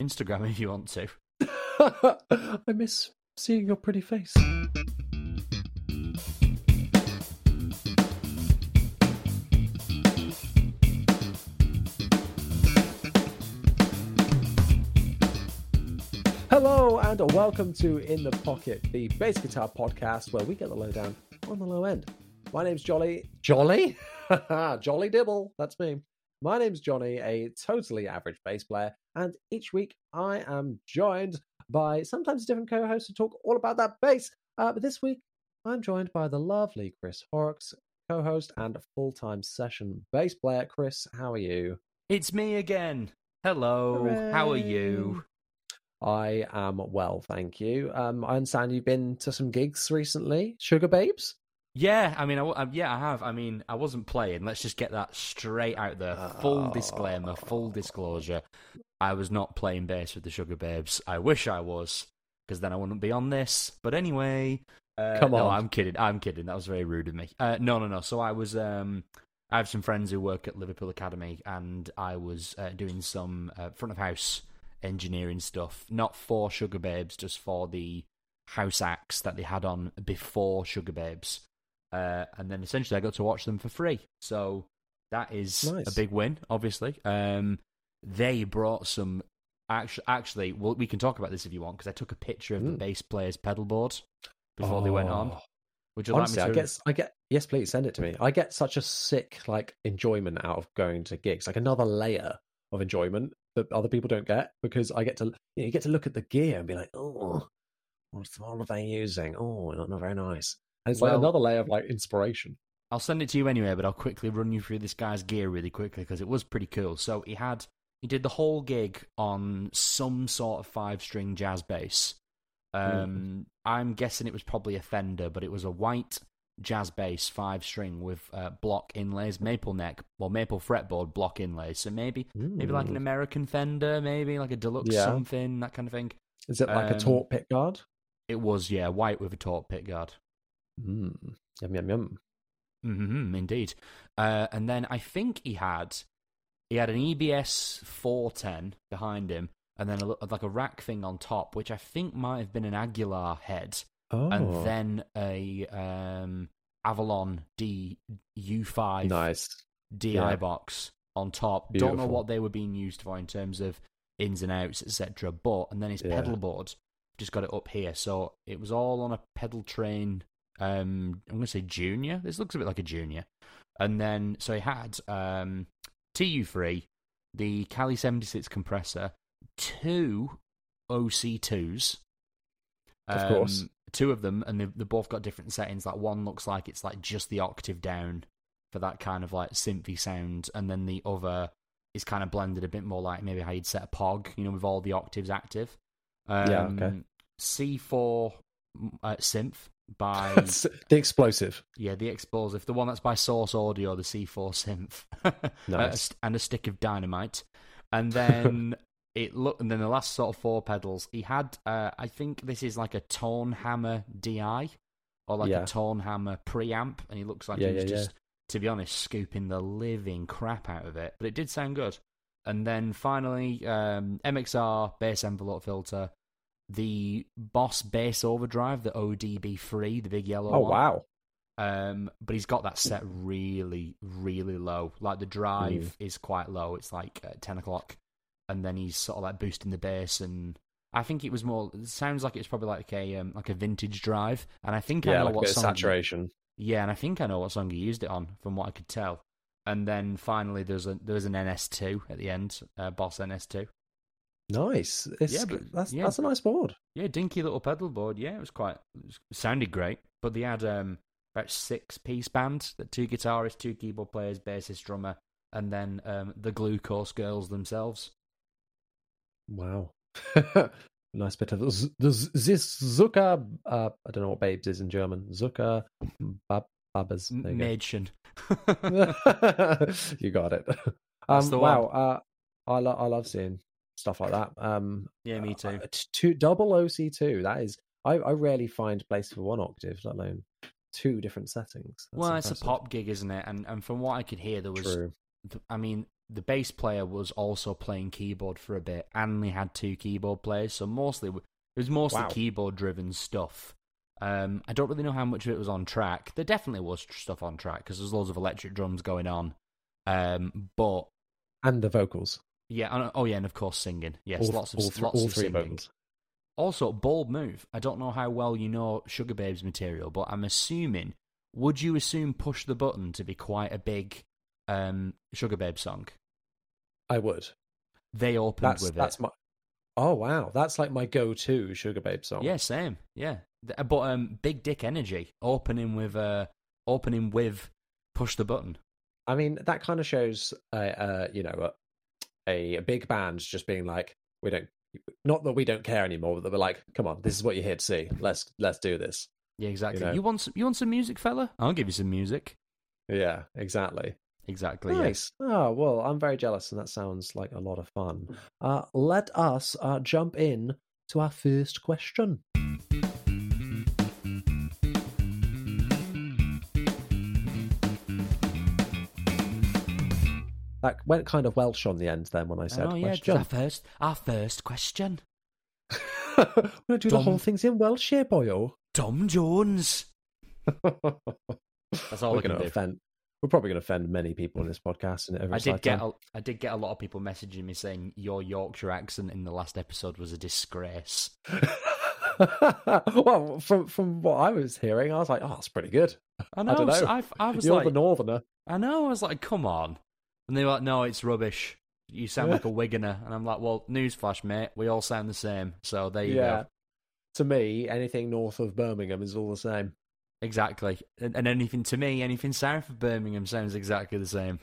Instagram if you want to. I miss seeing your pretty face. Hello and welcome to In the Pocket, the bass guitar podcast where we get the lowdown on the low end. My name's Jolly. Jolly? Jolly Dibble. That's me. My name's Johnny, a totally average bass player, and each week I am joined by sometimes a different co host to talk all about that bass. Uh, but this week I'm joined by the lovely Chris Horrocks, co host and full time session bass player. Chris, how are you? It's me again. Hello. How are you? I am well, thank you. Um, I understand you've been to some gigs recently. Sugababes? Yeah, I mean, I, I, yeah, I have. I mean, I wasn't playing. Let's just get that straight out there. Full disclaimer, full disclosure. I was not playing bass with the Sugababes. I wish I was, because then I wouldn't be on this. But anyway, uh, Come no, on. I'm kidding. I'm kidding. That was very rude of me. Uh, no, no, no. So I was. Um, I have some friends who work at Liverpool Academy, and I was uh, doing some uh, front of house engineering stuff, not for Sugababes, just for the house acts that they had on before Sugababes. Uh, and then essentially I got to watch them for free. So that is Nice. a big win, obviously. Um, they brought some. Actually, actually, well, we can talk about this if you want, because I took a picture of the Mm. bass player's pedal board before they went on. Oh. Would you Honestly, like I me to? get, I get, yes, please send it to me. I get such a sick like enjoyment out of going to gigs, like another layer of enjoyment that other people don't get because I get to, you, know, you get to look at the gear and be like, oh, what are they using? Oh, not, not very nice. And it's like another layer of like inspiration. I'll send it to you anyway, but I'll quickly run you through this guy's gear really quickly because it was pretty cool. So he had he did the whole gig on some sort of five string jazz bass. Um, I'm guessing it was probably a Fender, but it was a white jazz bass five string with uh, block inlays, maple neck, well maple fretboard block inlays. So maybe maybe like an Mm. American Fender, maybe like a deluxe Yeah. something, that kind of thing. Is it like a um, taut pick guard? It was yeah, white with a taut pick guard. Mm. Yum yum yum. hmm indeed. Uh, and then I think he had he had an EBS 410 behind him, and then a, like a rack thing on top, which I think might have been an Aguilar head, Oh, and then a um, Avalon D U5 nice. DI Yeah. box on top. Don't know what they were being used for in terms of ins and outs, etc. But and then his Yeah. pedal board just got it up here, so it was all on a Pedaltrain. Um, I'm going to say junior. This looks a bit like a junior. And then so he had um, TU3, the Cali 76 compressor, two OC2s. Of course. Um, Two of them, and they they both got different settings. Like one looks like it's like just the octave down for that kind of like synthy sound, and then the other is kind of blended a bit more like maybe how you'd set a pog, you know, with all the octaves active. Um, Yeah, okay. C4 uh, synth by the explosive. yeah the explosive, the one that's by Source Audio, the C4 synth, Nice. and a stick of dynamite, and then. It looked, and then the last sort of four pedals. He had, uh, I think this is like a Tone Hammer DI, or like Yeah. a Tone Hammer preamp, and he looks like Yeah, he was yeah. just, to be honest, scooping the living crap out of it. But it did sound good. And then finally, um, MXR bass envelope filter, the Boss bass overdrive, the ODB3, the big yellow Oh one. wow. Um, but he's got that set really, really low. Like the drive is quite low. It's like ten o'clock, and then he's sort of like boosting the bass. And I think it was more. It sounds like it's probably like a um, like a vintage drive. And I think I Yeah, know like a what song. saturation. yeah, and I think I know what song he used it on, from what I could tell. And then finally, there's a there's an NS2 at the end, uh, Boss NS2. Nice. It's, Yeah, but- that's yeah. that's a nice board. Yeah, dinky little pedal board. Yeah, it was quite it, sounded great. But they had um, about six piece band, that two guitarists, two keyboard players, bassist, drummer, and then um, the Glucose Girls themselves. Wow. nice bit of z- this Zucker. Uh, I don't know what babes is in German. Zucker bab- Babas. You, Mädchen. you got it. Um, the wow. Uh, I, lo- I love seeing stuff like that. Um, yeah, me uh, too. t- two double OC2. That is, I, I rarely find place for one octave, let alone two different settings. That's well, it's a pop gig, isn't it? And and from what I could hear, there was True. I mean, the bass player was also playing keyboard for a bit, and they had two keyboard players, so mostly it was mostly Wow. keyboard driven stuff. Um, I don't really know how much of it was on track. There definitely was stuff on track because there's loads of electric drums going on. Um, but And the vocals. Yeah, and, oh yeah, and of course singing. Yes, all, lots of all, lots all of three singing. Also, bold move. I don't know how well you know Sugababes material, but I'm assuming. Would you assume "Push the Button" to be quite a big um, Sugababe song? I would. They opened That's with that's it. my. Oh wow, that's like my go-to Sugababe song. Yeah, same. Yeah, but um, Big Dick Energy opening with uh, opening with "Push the Button." I mean that kind of shows, uh, uh, you know, a, a big band just being like, we don't, not that we don't care anymore, but that we're like, come on, this is what you're here to see. Let's let's do this. Yeah, exactly. know. You want some, you want some music, fella? I'll give you some music. Yeah, exactly. Exactly. Nice. Oh well, I'm very jealous, and that sounds like a lot of fun. Uh, let us uh, jump in to our first question. That went kind of Welsh on the end then when I said oh yeah, question. our first our first question. We're gonna do the whole things in Welsh here, boyo. Oh. Tom Jones. That's all we're gonna do. offend. We're probably going to offend many people in this podcast. And I did get a, I did get a lot of people messaging me saying your Yorkshire accent in the last episode was a disgrace. well, from from what I was hearing, I was like, "Oh, that's pretty good." I know. don't know. I, I was You're like, the northerner. I know. I was like, come on, and they were like, no, it's rubbish. You sound like a Wiganer, and I'm like, well, newsflash, mate. We all sound the same. So there you Yeah. go. To me, anything north of Birmingham is all the same. Exactly. And, and anything to me, anything south of Birmingham sounds exactly the same.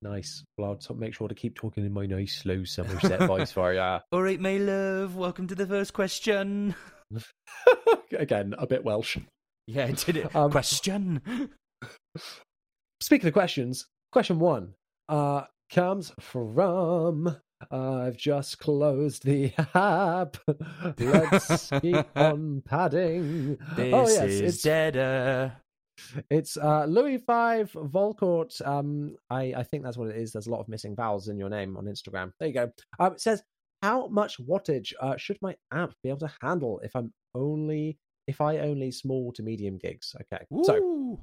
Nice. Well, I'll t- make sure to keep talking in my nice, slow Somerset voice for you. All right, my love. Welcome to the first question. Again, a bit Welsh. Yeah, I did it. Um, question. Speaking of questions, question one uh, comes from I've just closed the app. Let's keep on padding. This oh yes, is it's deader. it's uh, Louis Five Volcourt. Um, I I think that's what it is. There's a lot of missing vowels in your name on Instagram. There you go. Um, it says how much wattage uh, should my amp be able to handle if I'm only if I only small to medium gigs? Okay, so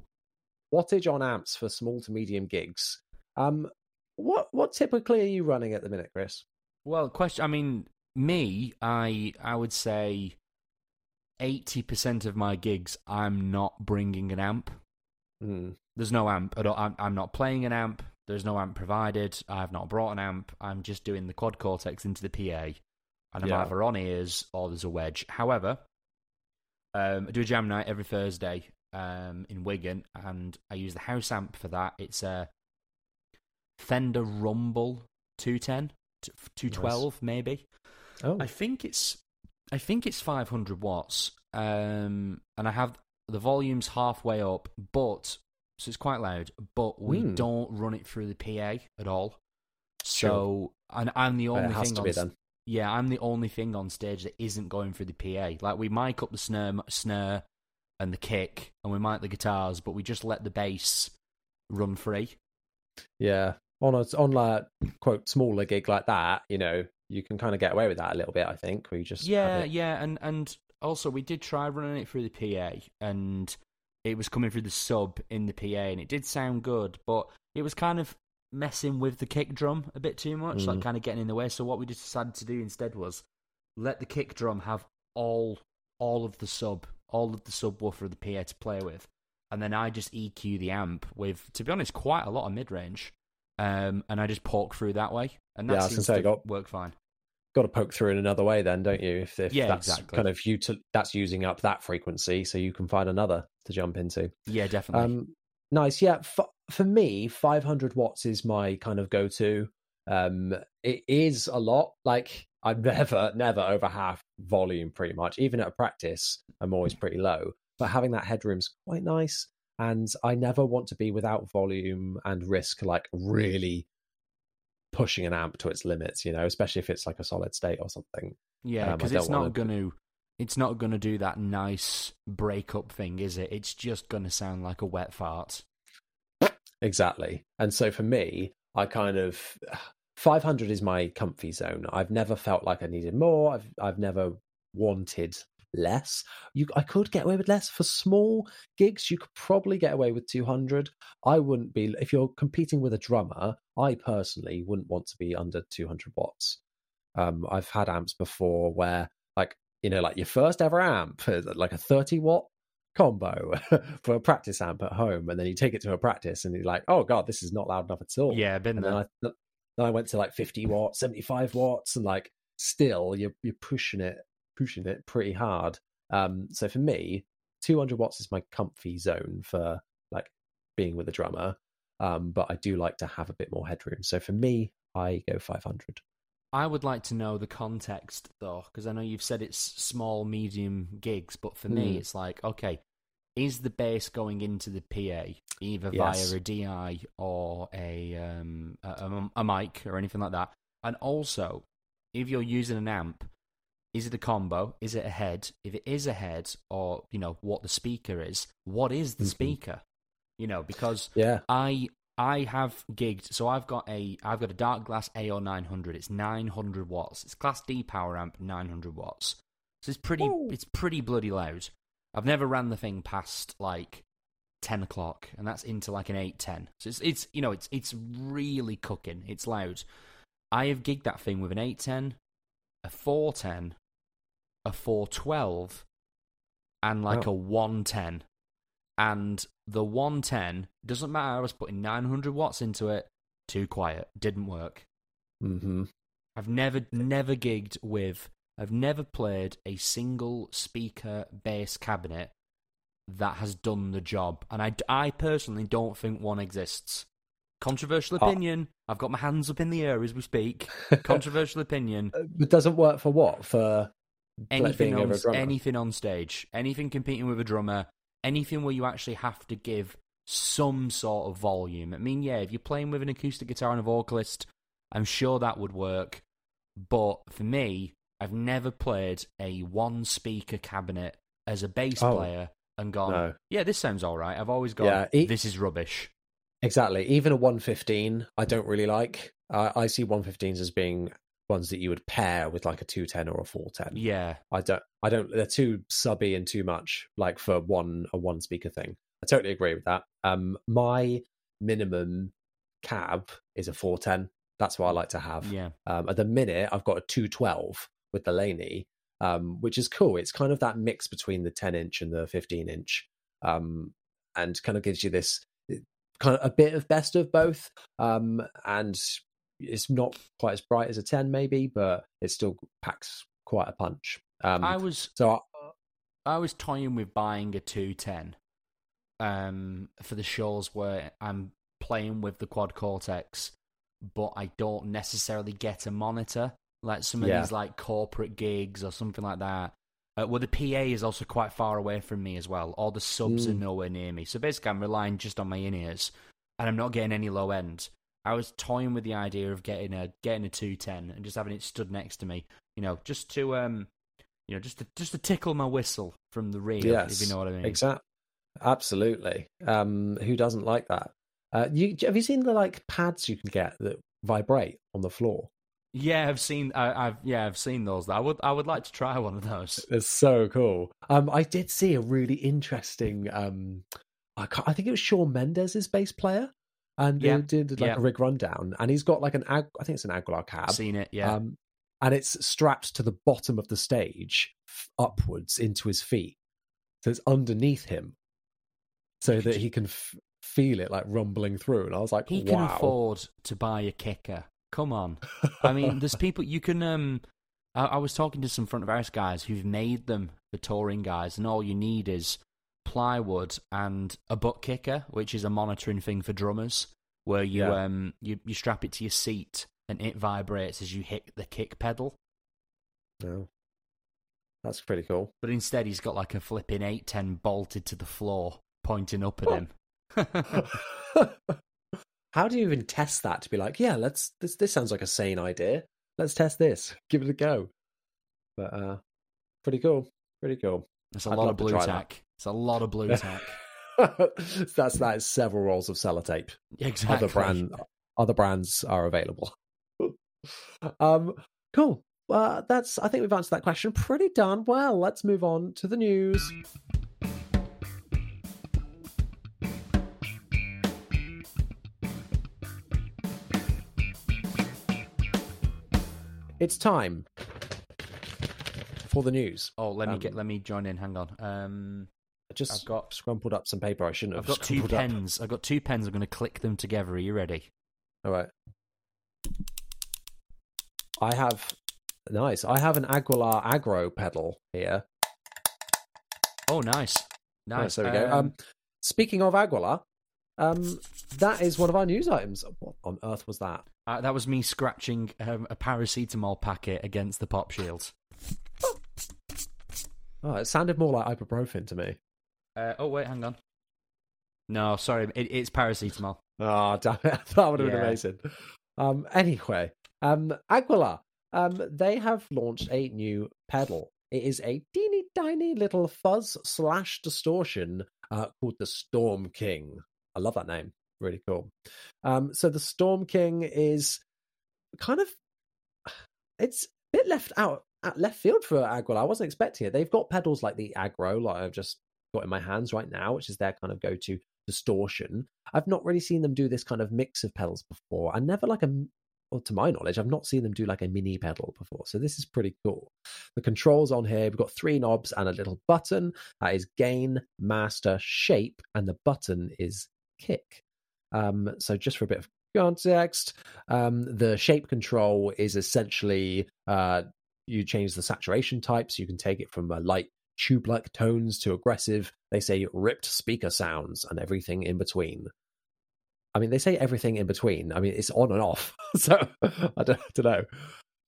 wattage on amps for small to medium gigs. Um, what what typically are you running at the minute, Chris? Well, question. I mean, me, I I would say eighty percent of my gigs, I'm not bringing an amp. Hmm. There's no amp. I don't, I'm I'm not playing an amp. There's no amp provided. I've not brought an amp. I'm just doing the quad cortex into the PA, and I'm Yeah. either on ears or there's a wedge. However, um, I do a jam night every Thursday um, in Wigan, and I use the house amp for that. It's a Fender Rumble 210, 212 maybe. Oh, I think it's I think it's 500 watts, um, and I have the volume's halfway up, but so it's quite loud. But we Hmm. don't run it through the PA at all. Sure. So, and I'm the only thing on yeah, I'm the only thing on stage that isn't going through the PA. Like we mic up the snare, snare, and the kick, and we mic the guitars, but we just let the bass run free. Yeah, on a on like quote smaller gig like that, you know, you can kind of get away with that a little bit. I think you just Yeah, yeah, and and also we did try running it through the PA, and it was coming through the sub in the PA, and it did sound good, but it was kind of messing with the kick drum a bit too much, like Mm. kind of getting in the way. So what we just decided to do instead was let the kick drum have all all of the sub, all of the subwoofer of the PA to play with, and then I just EQ the amp with, to be honest, quite a lot of mid range. Um, and I just poke through that way, and that Yeah, seems say, to got- work fine. got to poke through in another way, then, don't you? If, if Yeah, that's exactly. kind of you to that's using up that frequency, so you can find another to jump into. Yeah, definitely. Um, nice. Yeah, f- for me, 500 watts is my kind of go to. Um, it is a lot. Like I'm never, never over half volume pretty much. Even at a practice, I'm always pretty low. But having that headroom's quite nice. And I never want to be without volume and risk like really pushing an amp to its limits, you know, especially if it's like a solid state or something. Yeah, Um, because I it's don't going to. It's not going to do that nice breakup thing, is it? It's just going to sound like a wet fart. Exactly. And so for me, I kind of 500 is my comfy zone. I've never felt like I needed more. I've I've never wanted less. You I could get away with less for small gigs. You could probably get away with 200. I wouldn't be if you're competing with a drummer. I personally wouldn't want to be under 200 watts. Um, I've had amps before where like you know like your first ever amp, like a 30 watt combo for a practice amp at home, and then you take it to a practice, and you're like, oh god, this is not loud enough at all. Yeah, been and there. then I then I went to like 50 watts, 75 watts, and like still you're you're pushing it pushing it pretty hard. Um, so for me, 200 watts is my comfy zone for like being with a drummer. Um, but I do like to have a bit more headroom. So for me, I go 500. I would like to know the context though, because I know you've said it's small, medium gigs, but for me, Mm. it's like, okay, is the bass going into the PA either Yes. via a DI or a, um, a, a, a mic or anything like that? And also, if you're using an amp, is it a combo? Is it a head? If it is a head, or you know what the speaker is, what is the Mhm. speaker? You know, because Yeah. I I have gigged, so I've got a I've got a Darkglass AO 900. It's 900 watts. It's Class D power amp, 900 watts. So it's pretty Ooh. it's pretty bloody loud. I've never ran the thing past like 10 o'clock, and that's into like an 810. So it's it's you know it's it's really cooking. It's loud. I have gigged that thing with an 810, a 410, a 412, and like Wow. a 110 and the 110 doesn't matter. I was putting 900 watts into it. Too quiet. Didn't work. hmm I've never never gigged with. I've never played a single speaker bass cabinet that has done the job, and I, I personally don't think one exists. Controversial Oh. opinion. I've got my hands up in the air as we speak. Controversial opinion. It doesn't work for what? For anything on anything on stage, anything competing with a drummer, anything where you actually have to give some sort of volume. I mean, yeah, if you're playing with an acoustic guitar and a vocalist, I'm sure that would work. But for me, I've never played a one speaker cabinet as a bass Oh, player and gone, no. yeah, this sounds all right. I've always gone, Yeah, e- this is rubbish. Exactly. Even a 115, I don't really like. I I see 115s as being ones that you would pair with like a 210 or a 410. Yeah, I don't. I don't. They're too subby and too much like for one a one speaker thing. I totally agree with that. Um, my minimum cab is a 410. That's what I like to have. yeah. Um, at the minute, I've got a 212 with the Laney, um, which is cool. It's kind of that mix between the 10 inch and the 15 inch, um, and kind of gives you this kind of a bit of best of both. Um, and it's not quite as bright as a 10, maybe, but it still packs quite a punch. Um, I was so I, I was toying with buying a 210 um, for the shows where I'm playing with the quad cortex, but I don't necessarily get a monitor like some of Yeah. these like corporate gigs or something like that. Uh, well, the PA is also quite far away from me as well. All the subs are Mm. nowhere near me, so basically I'm relying just on my in ears, and I'm not getting any low end. I was toying with the idea of getting a getting a 210 and just having it stood next to me, you know, just to um, you know, just to just to tickle my whistle from the rear, yes, if you know what I mean. Exactly. Absolutely. Um, who doesn't like that? Uh, you have you seen the like pads you can get that vibrate on the floor? Yeah, I've seen. I, I've yeah, I've seen those. I would I would like to try one of those. It's so cool. Um, I did see a really interesting. Um, I, can't, I think it was Shawn Mendes' bass player, and Yeah, they did like a rig rundown, and he's got like an Ag- I think it's an Aguilar cab. Seen it. Yeah, Um, and it's strapped to the bottom of the stage, f- upwards into his feet, so it's underneath him, so that he can f- feel it like rumbling through. And I was like, he can afford to buy a kicker. Come on. I mean, there's people you can. Um, I, I was talking to some front of house guys who've made them for touring guys, and all you need is plywood and a ButtKicker, which is a monitoring thing for drummers, where you Yeah. um you, you strap it to your seat and it vibrates as you hit the kick pedal. No. That's pretty cool. But instead, he's got like a flipping eight ten bolted to the floor, pointing up at Oh. him. How do you even test that to be like, yeah, let's this this sounds like a sane idea. Let's test this. Give it a go. But uh pretty cool. Pretty cool. That's a I'd lot of Blu Tack. It's a lot of Blu Tack. That's that is several rolls of sellotape. exactly. Other brand other brands are available. um cool. Uh, that's I think we've answered that question pretty darn well. Let's move on to the news. It's time for the news. Oh, let me Um, get. Let me join in. Hang on. Um, I just I've got- scrumpled up some paper. I shouldn't have. I've got two scrumpled up. pens. I've got two pens. I'm going to click them together. Are you ready? All right. I have nice. I have an Aguilar Agro pedal here. Oh, nice, nice. There we go. Um, speaking of Aguilar, um, that is one of our news items. What on earth was that? uh, that was me scratching um, a paracetamol packet against the pop shield. Oh, it sounded more like ibuprofen to me. Uh, oh wait, hang on. No, sorry, it, it's paracetamol. Oh, damn it. that would have been amazing. Um, anyway, um, Aguilar, um, they have launched a new pedal. It is a teeny tiny little fuzz slash distortion uh, called the Storm King. I love that name. Really cool. Um, so the Storm King is kind of it's a bit left out at left field for Aguilar. I wasn't expecting it. They've got pedals like the Agro, like I've just got in my hands right now, which is their kind of go-to distortion. I've not really seen them do this kind of mix of pedals before. I never like a, well, to my knowledge, I've not seen them do like a mini pedal before. So this is pretty cool. The controls on here, we've got three knobs and a little button. That is gain, master, shape, and the button is kick. Um, so just for a bit of context, um, the shape control is essentially uh, you change the saturation type, so you can take it from a light tube-like tones to aggressive. They say ripped speaker sounds and everything in between. I mean, they say everything in between. I mean, it's on and off. so I don't, don't know.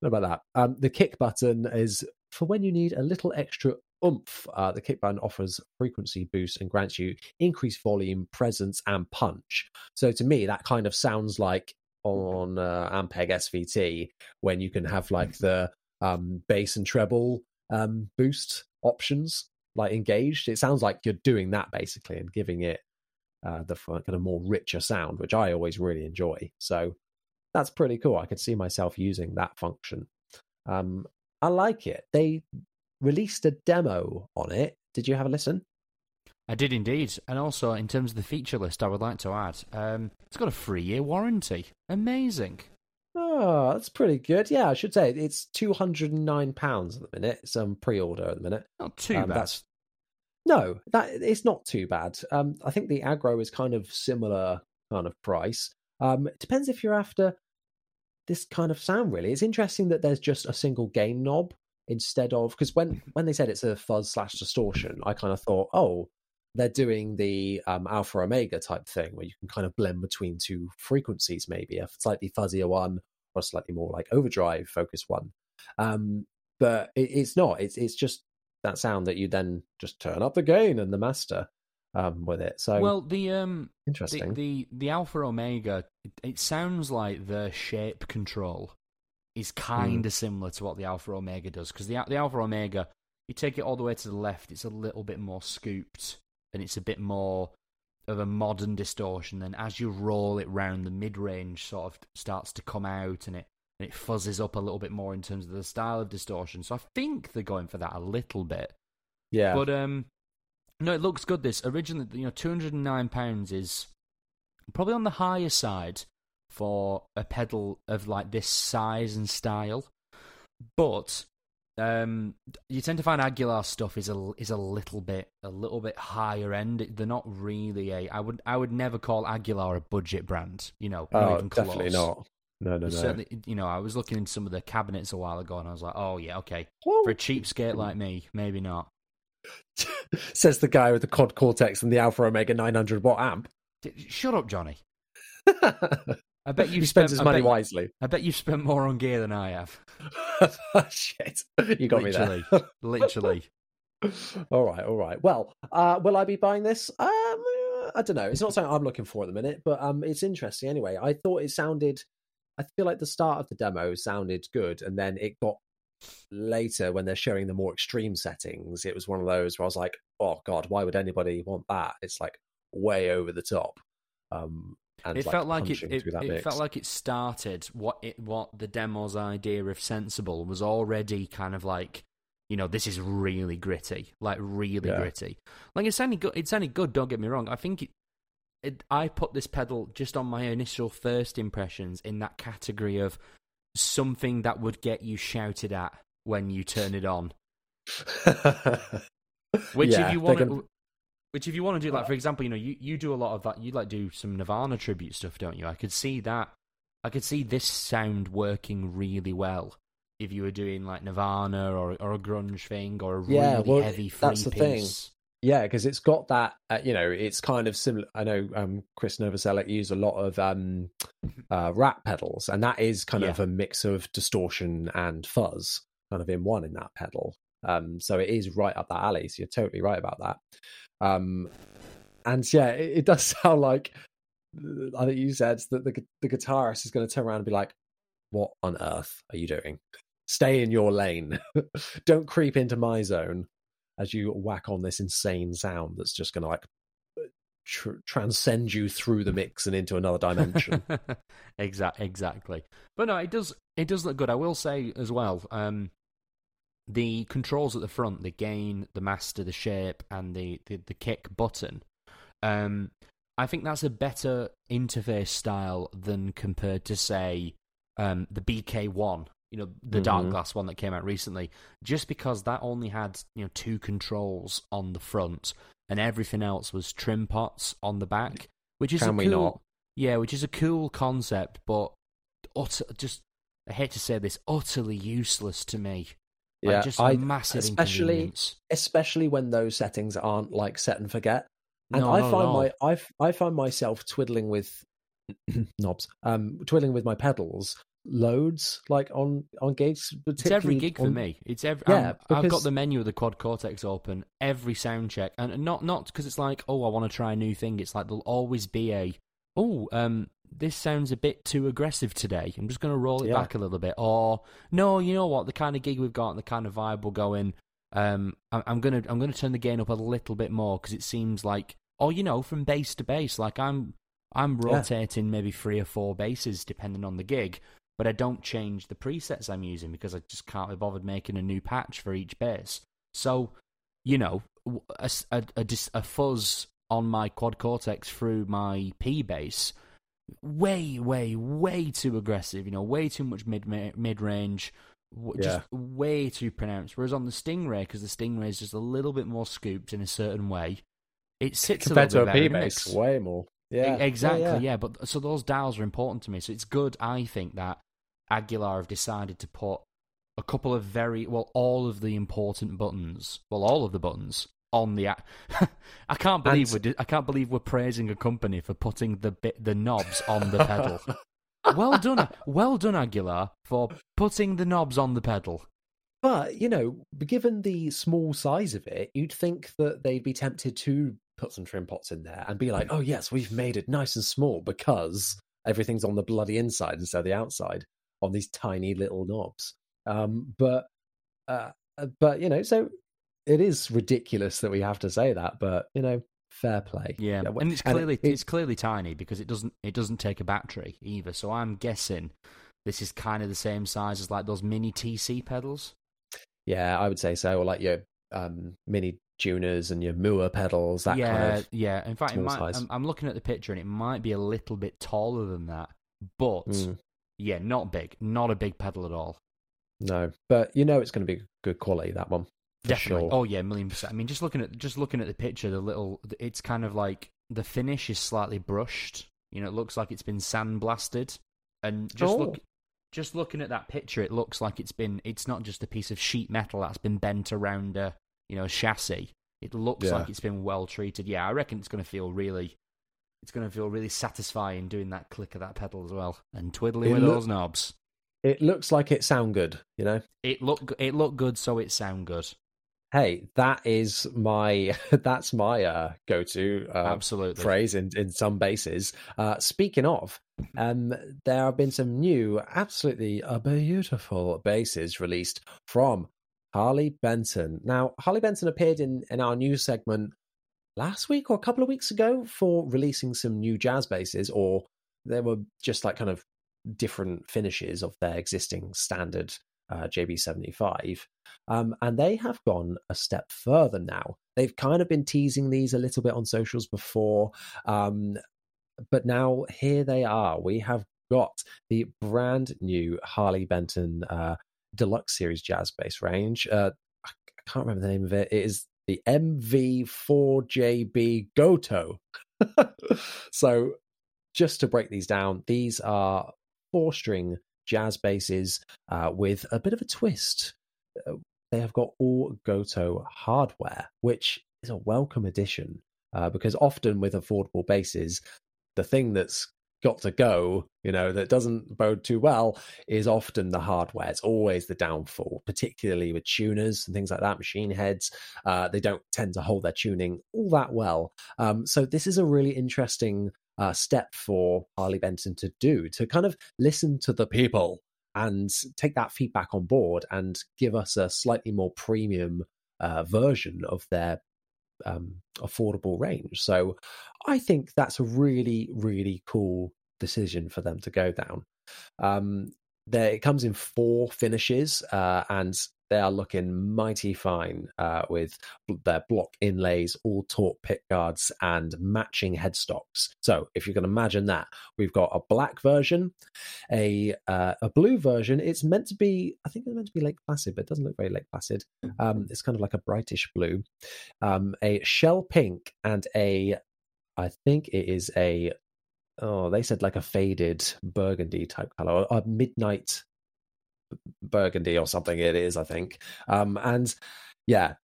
Know about that. Um, the kick button is for when you need a little extra oomph. Uh, the kick button offers frequency boost and grants you increased volume, presence, and punch. So to me, that kind of sounds like on uh, Ampeg SVT when you can have like the um, bass and treble um, boost options like engaged. It sounds like you're doing that basically and giving it uh, the kind of more richer sound, which I always really enjoy. So that's pretty cool. I could see myself using that function. Um, I like it. They released a demo on it. Did you have a listen? I did indeed, and also in terms of the feature list, I would like to add, um, it's got a three-year warranty. Amazing. Oh, that's pretty good. Yeah, I should say it's two hundred and nine pounds at the minute. It's on pre-order at the minute. Not too Um, bad. That's no, that it's not too bad. Um, I think the Agro is kind of similar kind of price. Um, it depends if you're after this kind of sound. Really, it's interesting that there's just a single gain knob instead of because when when they said it's a fuzz slash distortion, I kind of thought, oh, they're doing the um, alpha omega type thing where you can kind of blend between two frequencies, maybe a slightly fuzzier one or slightly more like overdrive focus one. Um, but it, it's not. It's it's just that sound that you then just turn up the gain and the master um, with it. So well, the um, interesting. the the Alpha Omega, it, it sounds like the shape control is kind of similar to what the Alpha Omega does because the the Alpha Omega, you take it all the way to the left, it's a little bit more scooped and it's a bit more of a modern distortion. Then as you roll it round, the mid range sort of starts to come out and it and it fuzzes up a little bit more in terms of the style of distortion. So I think they're going for that a little bit. yeah, But um, no, it looks good. This originally, you know, two hundred and nine pounds is probably on the higher side for a pedal of like this size and style. But um, you tend to find Aguilar stuff is a is a little bit a little bit higher end. They're not really a. I would I would never call Aguilar a budget brand. You know, not oh, even definitely not. No, no, no. Certainly, you know, I was looking into some of the cabinets a while ago, and I was like, oh yeah, okay. For a cheapskate like me, maybe not. Says the guy with the Quad Cortex and the Alpha Omega 900 watt amp. Shut up, Johnny. I bet you've spends spent, his I money bet- wisely. I bet you've spent more on gear than I have. Shit, you got Literally. me there. Literally. all right, all right. Well, uh, will I be buying this? Um, I don't know. It's not something I'm looking for at the minute, but um, it's interesting anyway. I thought it sounded. I feel like the start of the demo sounded good, and then it got later when they're showing the more extreme settings. It was one of those where I was like, "Oh God, why would anybody want that?" It's like way over the top. Um, it like, felt like it, it, it felt like it started what it what the demo's idea of sensible was already kind of like you know this is really gritty like really Yeah. gritty. Like it's only good it's only good don't get me wrong. I think it, it i put this pedal just on my initial first impressions in that category of something that would get you shouted at when you turn it on. Which Yeah, if you want to which if you want to do like for example you know you, you do a lot of that you like do some nirvana tribute stuff don't you i could see that i could see this sound working really well if you were doing like nirvana or, or a grunge thing or a really Yeah, well, heavy free that's the thing. Yeah, because it's got that. Uh, you know, it's kind of similar. I know um, Chris Novoselic used a lot of um, uh, rat pedals, and that is kind of a mix of distortion and fuzz, kind of in one in that pedal. Um, so it is right up that alley. So you're totally right about that. Um, and yeah, it, it does sound like I think you said that the the guitarist is going to turn around and be like, "What on earth are you doing? Stay in your lane. Don't creep into my zone." As you whack on this insane sound that's just going to like tr- transcend you through the mix and into another dimension. exact exactly but no it does it does look good i will say as well um the controls at the front the gain the master the shape and the the, the kick button um i think that's a better interface style than compared to say um the bk1 you know the dark Mhm. glass one that came out recently just because that only had you know two controls on the front and everything else was trim pots on the back which is Can a we cool, not? yeah, which is a cool concept, but utter, just I hate to say this, utterly useless to me. Like, yeah, just I- a massive especially especially when those settings aren't like set and forget. And No, I find my I find myself twiddling with knobs, um, twiddling with my pedals loads, like on on gigs. It's every gig for me. It's every. Yeah, um, I've got the menu of the Quad Cortex open every sound check, and not not because it's like, oh, I want to try a new thing. It's like there'll always be a, oh, um, this sounds a bit too aggressive today. I'm just going to roll it Yeah. back a little bit. Or no, you know what? The kind of gig we've got, and the kind of vibe we're going. Um, I'm, I'm gonna I'm gonna turn the gain up a little bit more because it seems like, oh, you know, from bass to bass, like I'm I'm Yeah. rotating maybe three or four basses depending on the gig but I don't change the presets I'm using because I just can't be bothered making a new patch for each bass. So, you know, a, a- a a fuzz on my quad cortex through my P bass, way, way, way too aggressive. You know, way too much mid mid range, just way too pronounced. Whereas on the Stingray, because the Stingray is just a little bit more scooped in a certain way, it sits compared a to a bit P mix way more. Yeah, exactly. yeah. Yeah, but so those dials are important to me. So it's good. I think that Aguilar have decided to put a couple of very well, all of the important buttons, well, all of the buttons on the. I can't believe And- we're I can't believe we're praising a company for putting the bit the knobs on the pedal. well done, well done, Aguilar, for putting the knobs on the pedal. But you know, given the small size of it, you'd think that they'd be tempted to put some trim pots in there and be like, "Oh yes, we've made it nice and small because everything's on the bloody inside instead of the outside on these tiny little knobs." Um, but, uh, but you know, so it is ridiculous that we have to say that, but you know, fair play. Yeah, and it's it- clearly it- it's clearly tiny because it doesn't it doesn't take a battery either. So I'm guessing this is kind of the same size as like those mini TC pedals. yeah, I would say so. Or like your um, mini tuners and your Mooer pedals, that yeah, kind of. yeah. In fact, it might. I'm, I'm looking at the picture and it might be a little bit taller than that, but Mm. yeah, not big, not a big pedal at all. No, but you know it's going to be good quality that one. Definitely. Sure. Oh yeah, million percent. I mean, just looking at just looking at the picture, the little, it's kind of like the finish is slightly brushed. You know, it looks like it's been sandblasted, and just Oh. look, just looking at that picture, it looks like it's been. It's not just a piece of sheet metal that's been bent around a you know a chassis. It looks Yeah. like it's been well treated. Yeah, I reckon it's going to feel really, it's going to feel really satisfying doing that click of that pedal as well and twiddling It with look- those knobs. It looks like it sound good, you know. It look it looked good, so it sound good. Hey, that is my that's my uh, go-to uh, Absolutely. phrase in, in some basses. Uh, speaking of, um, there have been some new, absolutely uh, beautiful basses released from Harley Benton. Now, Harley Benton appeared in, in our news segment last week or a couple of weeks ago for releasing some new jazz basses or they were just like kind of different finishes of their existing standard uh, JB75. Um, and they have gone a step further now. They've kind of been teasing these a little bit on socials before. Um, but now here they are. We have got the brand new Harley Benton uh, Deluxe Series Jazz Bass range. Uh, I can't remember the name of it. It is the MV4JB Gotoh. so, just to break these down, these are four string jazz basses uh, with a bit of a twist. Uh, they have got all Gotoh hardware, which is a welcome addition uh, because often with affordable basses, the thing that's got to go, you know, that doesn't bode too well is often the hardware. It's always the downfall, particularly with tuners and things like that, machine heads. Uh, they don't tend to hold their tuning all that well. Um, so this is a really interesting uh, step for Harley Benton to do to kind of listen to the people and take that feedback on board and give us a slightly more premium uh, version of their um, affordable range. So I think that's a really, really cool decision for them to go down. Um, there, it comes in four finishes, uh, and they are looking mighty fine uh, with their block inlays, all taut pick guards, and matching headstocks. So, if you can imagine that, we've got a black version, a uh, a blue version. It's meant to be, I think it's meant to be Lake Placid, but it doesn't look very Lake Placid. Um, it's kind of like a brightish blue, um, a shell pink, and a, I think it is a oh, they said like a faded burgundy type color, a midnight burgundy or something. It is, I think. Um, and yeah,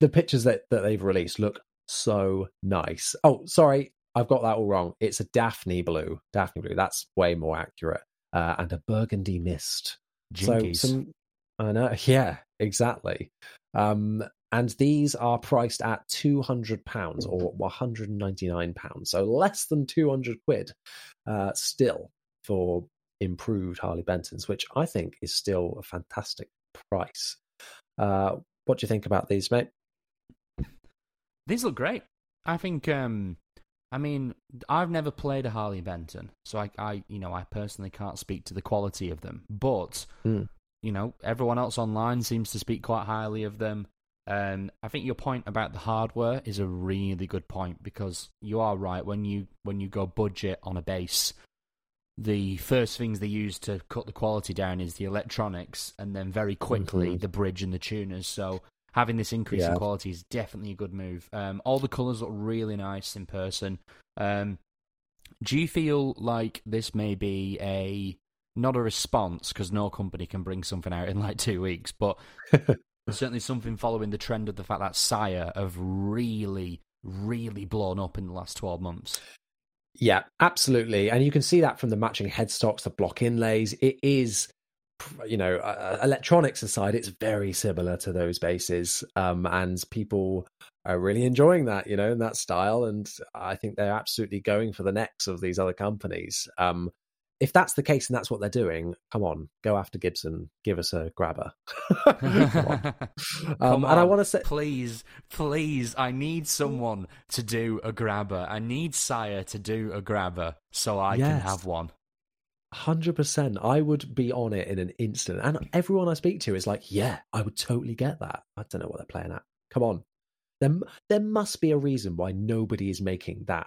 the pictures that that they've released look so nice. Oh, sorry, I've got that all wrong. It's a Daphne blue. Daphne blue. That's way more accurate. Uh, and a burgundy mist. Jinkies. So some, I know. Yeah, exactly. Um, and these are priced at two hundred pounds or one hundred and ninety nine pounds, so less than two hundred quid. Uh, still for improved Harley Bentons, which I think is still a fantastic price. Uh, what do you think about these, mate? These look great. I think. um I mean, I've never played a Harley Benton, so I, I, you know, I personally can't speak to the quality of them. But Mm. you know, everyone else online seems to speak quite highly of them. Um, I think your point about the hardware is a really good point because you are right when you when you go budget on a bass, the first things they use to cut the quality down is the electronics, and then very quickly Mhm. the bridge and the tuners. So having this increase in quality is definitely a good move. Um, all the colors look really nice in person. Um, do you feel like this may be a not a response because no company can bring something out in like two weeks, but certainly something following the trend of the fact that Sire have really, really blown up in the last twelve months. Yeah, absolutely. And you can see that from the matching headstocks, the block inlays. It is, you know, uh, electronics aside, it's very similar to those basses. Um, and people are really enjoying that, you know, in that style. And I think they're absolutely going for the necks of these other companies. Um, if that's the case and that's what they're doing, come on, go after Gibson, give us a grabber. On. Um, Come and I want to say, please, please, I need someone to do a grabber. I need Sire to do a grabber so I can have one. Hundred percent. I would be on it in an instant, and everyone I speak to is like, "Yeah, I would totally get that." I don't know what they're playing at. Come on, there there must be a reason why nobody is making that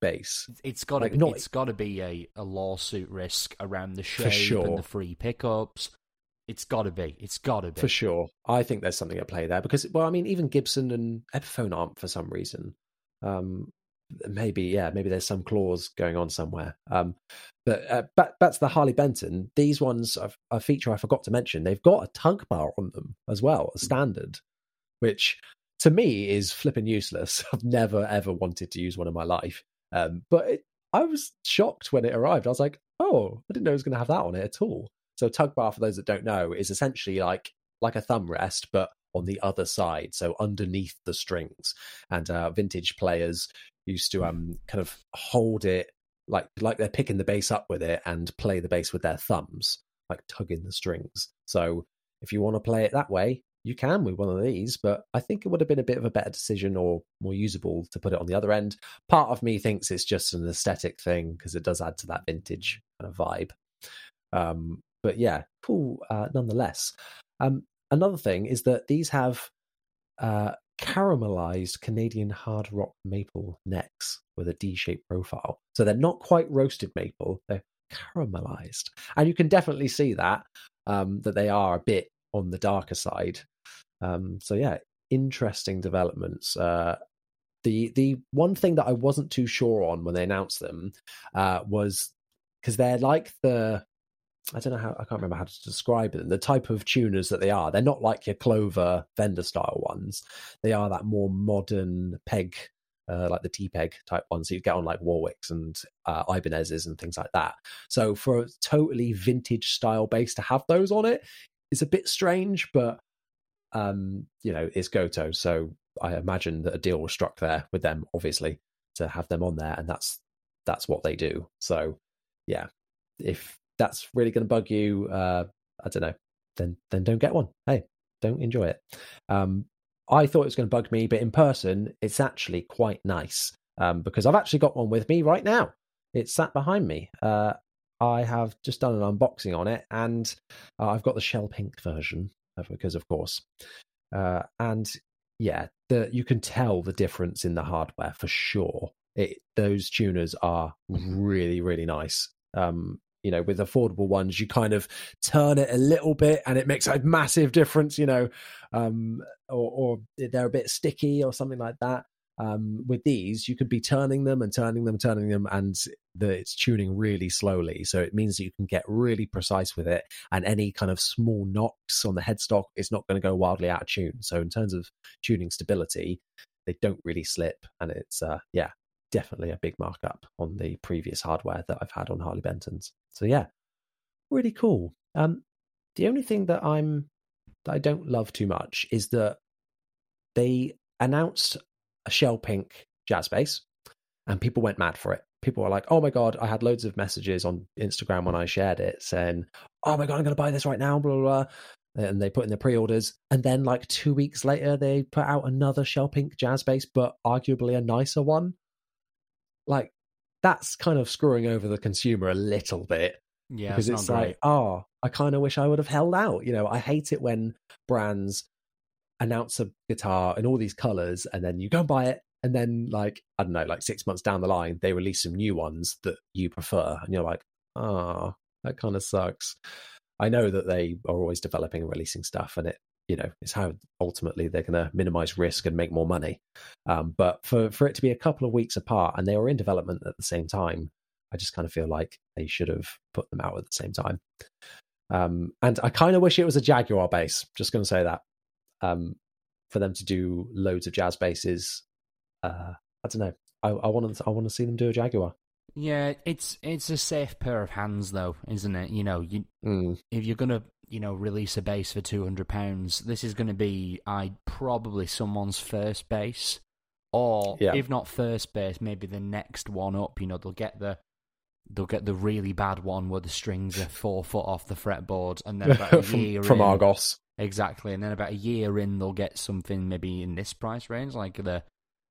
bass. It's got to Like, not- it's got to be a, a lawsuit risk around the shape sure. and the free pickups. It's got to be. It's got to be. For sure, I think there's something at play there because, well, I mean, even Gibson and Epiphone aren't for some reason. Um, maybe, yeah, maybe there's some clause going on somewhere. Um, but uh, but that's the Harley Benton. These ones, are a feature I forgot to mention. They've got a tug bar on them as well, a standard, which to me is flipping useless. I've never ever wanted to use one in my life. Um, but it, I was shocked when it arrived. I was like, oh, I didn't know it was going to have that on it at all. So tug bar, for those that don't know, is essentially like like a thumb rest, but on the other side, so underneath the strings. And uh, vintage players used to um kind of hold it like like they're picking the bass up with it and play the bass with their thumbs, like tugging the strings. So if you want to play it that way, you can with one of these, but I think it would have been a bit of a better decision or more usable to put it on the other end. Part of me thinks it's just an aesthetic thing because it does add to that vintage kind of vibe. Um, but yeah, cool uh, nonetheless. Um, another thing is that these have uh, caramelized Canadian hard rock maple necks with a D-shaped profile. So they're not quite roasted maple; they're caramelized, and you can definitely see that um, that they are a bit on the darker side. Um, so yeah, interesting developments. Uh, the the one thing that I wasn't too sure on when they announced them uh, was because they're like the I don't know how I can't remember how to describe them. The type of tuners that they are, they're not like your Clover Fender style ones. They are that more modern peg, uh, like the T peg type ones. So you get on like Warwicks and uh, Ibanez's and things like that. So for a totally vintage style bass to have those on it is a bit strange, but um, you know, it's Gotoh. So I imagine that a deal was struck there with them, obviously, to have them on there, and that's that's what they do. So yeah, if that's really going to bug you, uh, I don't know, then then don't get one. Hey, don't enjoy it. Um, I thought it was going to bug me, but in person, it's actually quite nice um, because I've actually got one with me right now. It's sat behind me. Uh, I have just done an unboxing on it, and uh, I've got the shell pink version because, of course, uh, and yeah, the you can tell the difference in the hardware for sure. It, those tuners are really really nice. Um, you know, with affordable ones, you kind of turn it a little bit and it makes a massive difference, you know, um, or, or they're a bit sticky or something like that. Um, with these, you could be turning them and turning them, and turning them, and the, it's tuning really slowly. So it means that you can get really precise with it, and any kind of small knocks on the headstock is not going to go wildly out of tune. So in terms of tuning stability, they don't really slip, and it's uh, yeah, definitely a big markup on the previous hardware that I've had on Harley Benton's. So yeah, really cool. Um, the only thing that I'm that I don't love too much is that they announced a shell pink jazz bass, and people went mad for it. People were like, "Oh my god!" I had loads of messages on Instagram when I shared it saying, "Oh my god, I'm going to buy this right now!" Blah, blah blah. And they put in their pre-orders, and then like two weeks later, they put out another shell pink jazz bass, but arguably a nicer one. Like that's kind of screwing over the consumer a little bit. Yeah, because it's, it's like, great. oh, ah, I kind of wish I would have held out. You know, I hate it when brands announce a guitar in all these colors and then you go and buy it and then like i don't know like six months down the line they release some new ones that you prefer and you're like ah that kind of sucks. I know that they are always developing and releasing stuff and it you know it's how ultimately they're going to minimize risk and make more money. Um, but for for it to be a couple of weeks apart and they were in development at the same time i just kind of feel like they should have put them out at the same time. Um, and i kind of wish it was a jaguar bass just going to say that um, for them to do loads of jazz basses. Uh, I don't know. I, I want to. I want to see them do a Jaguar. Yeah, it's it's a safe pair of hands though, isn't it? You know, you Mm. if you're gonna you know release a bass for two hundred pounds, this is gonna be I probably someone's first bass, or Yeah. if not first bass, maybe the next one up. You know, they'll get the they'll get the really bad one where the strings are four foot off the fretboard, and then about a year from, from Argos. Exactly, and then about a year in, they'll get something maybe in this price range, like the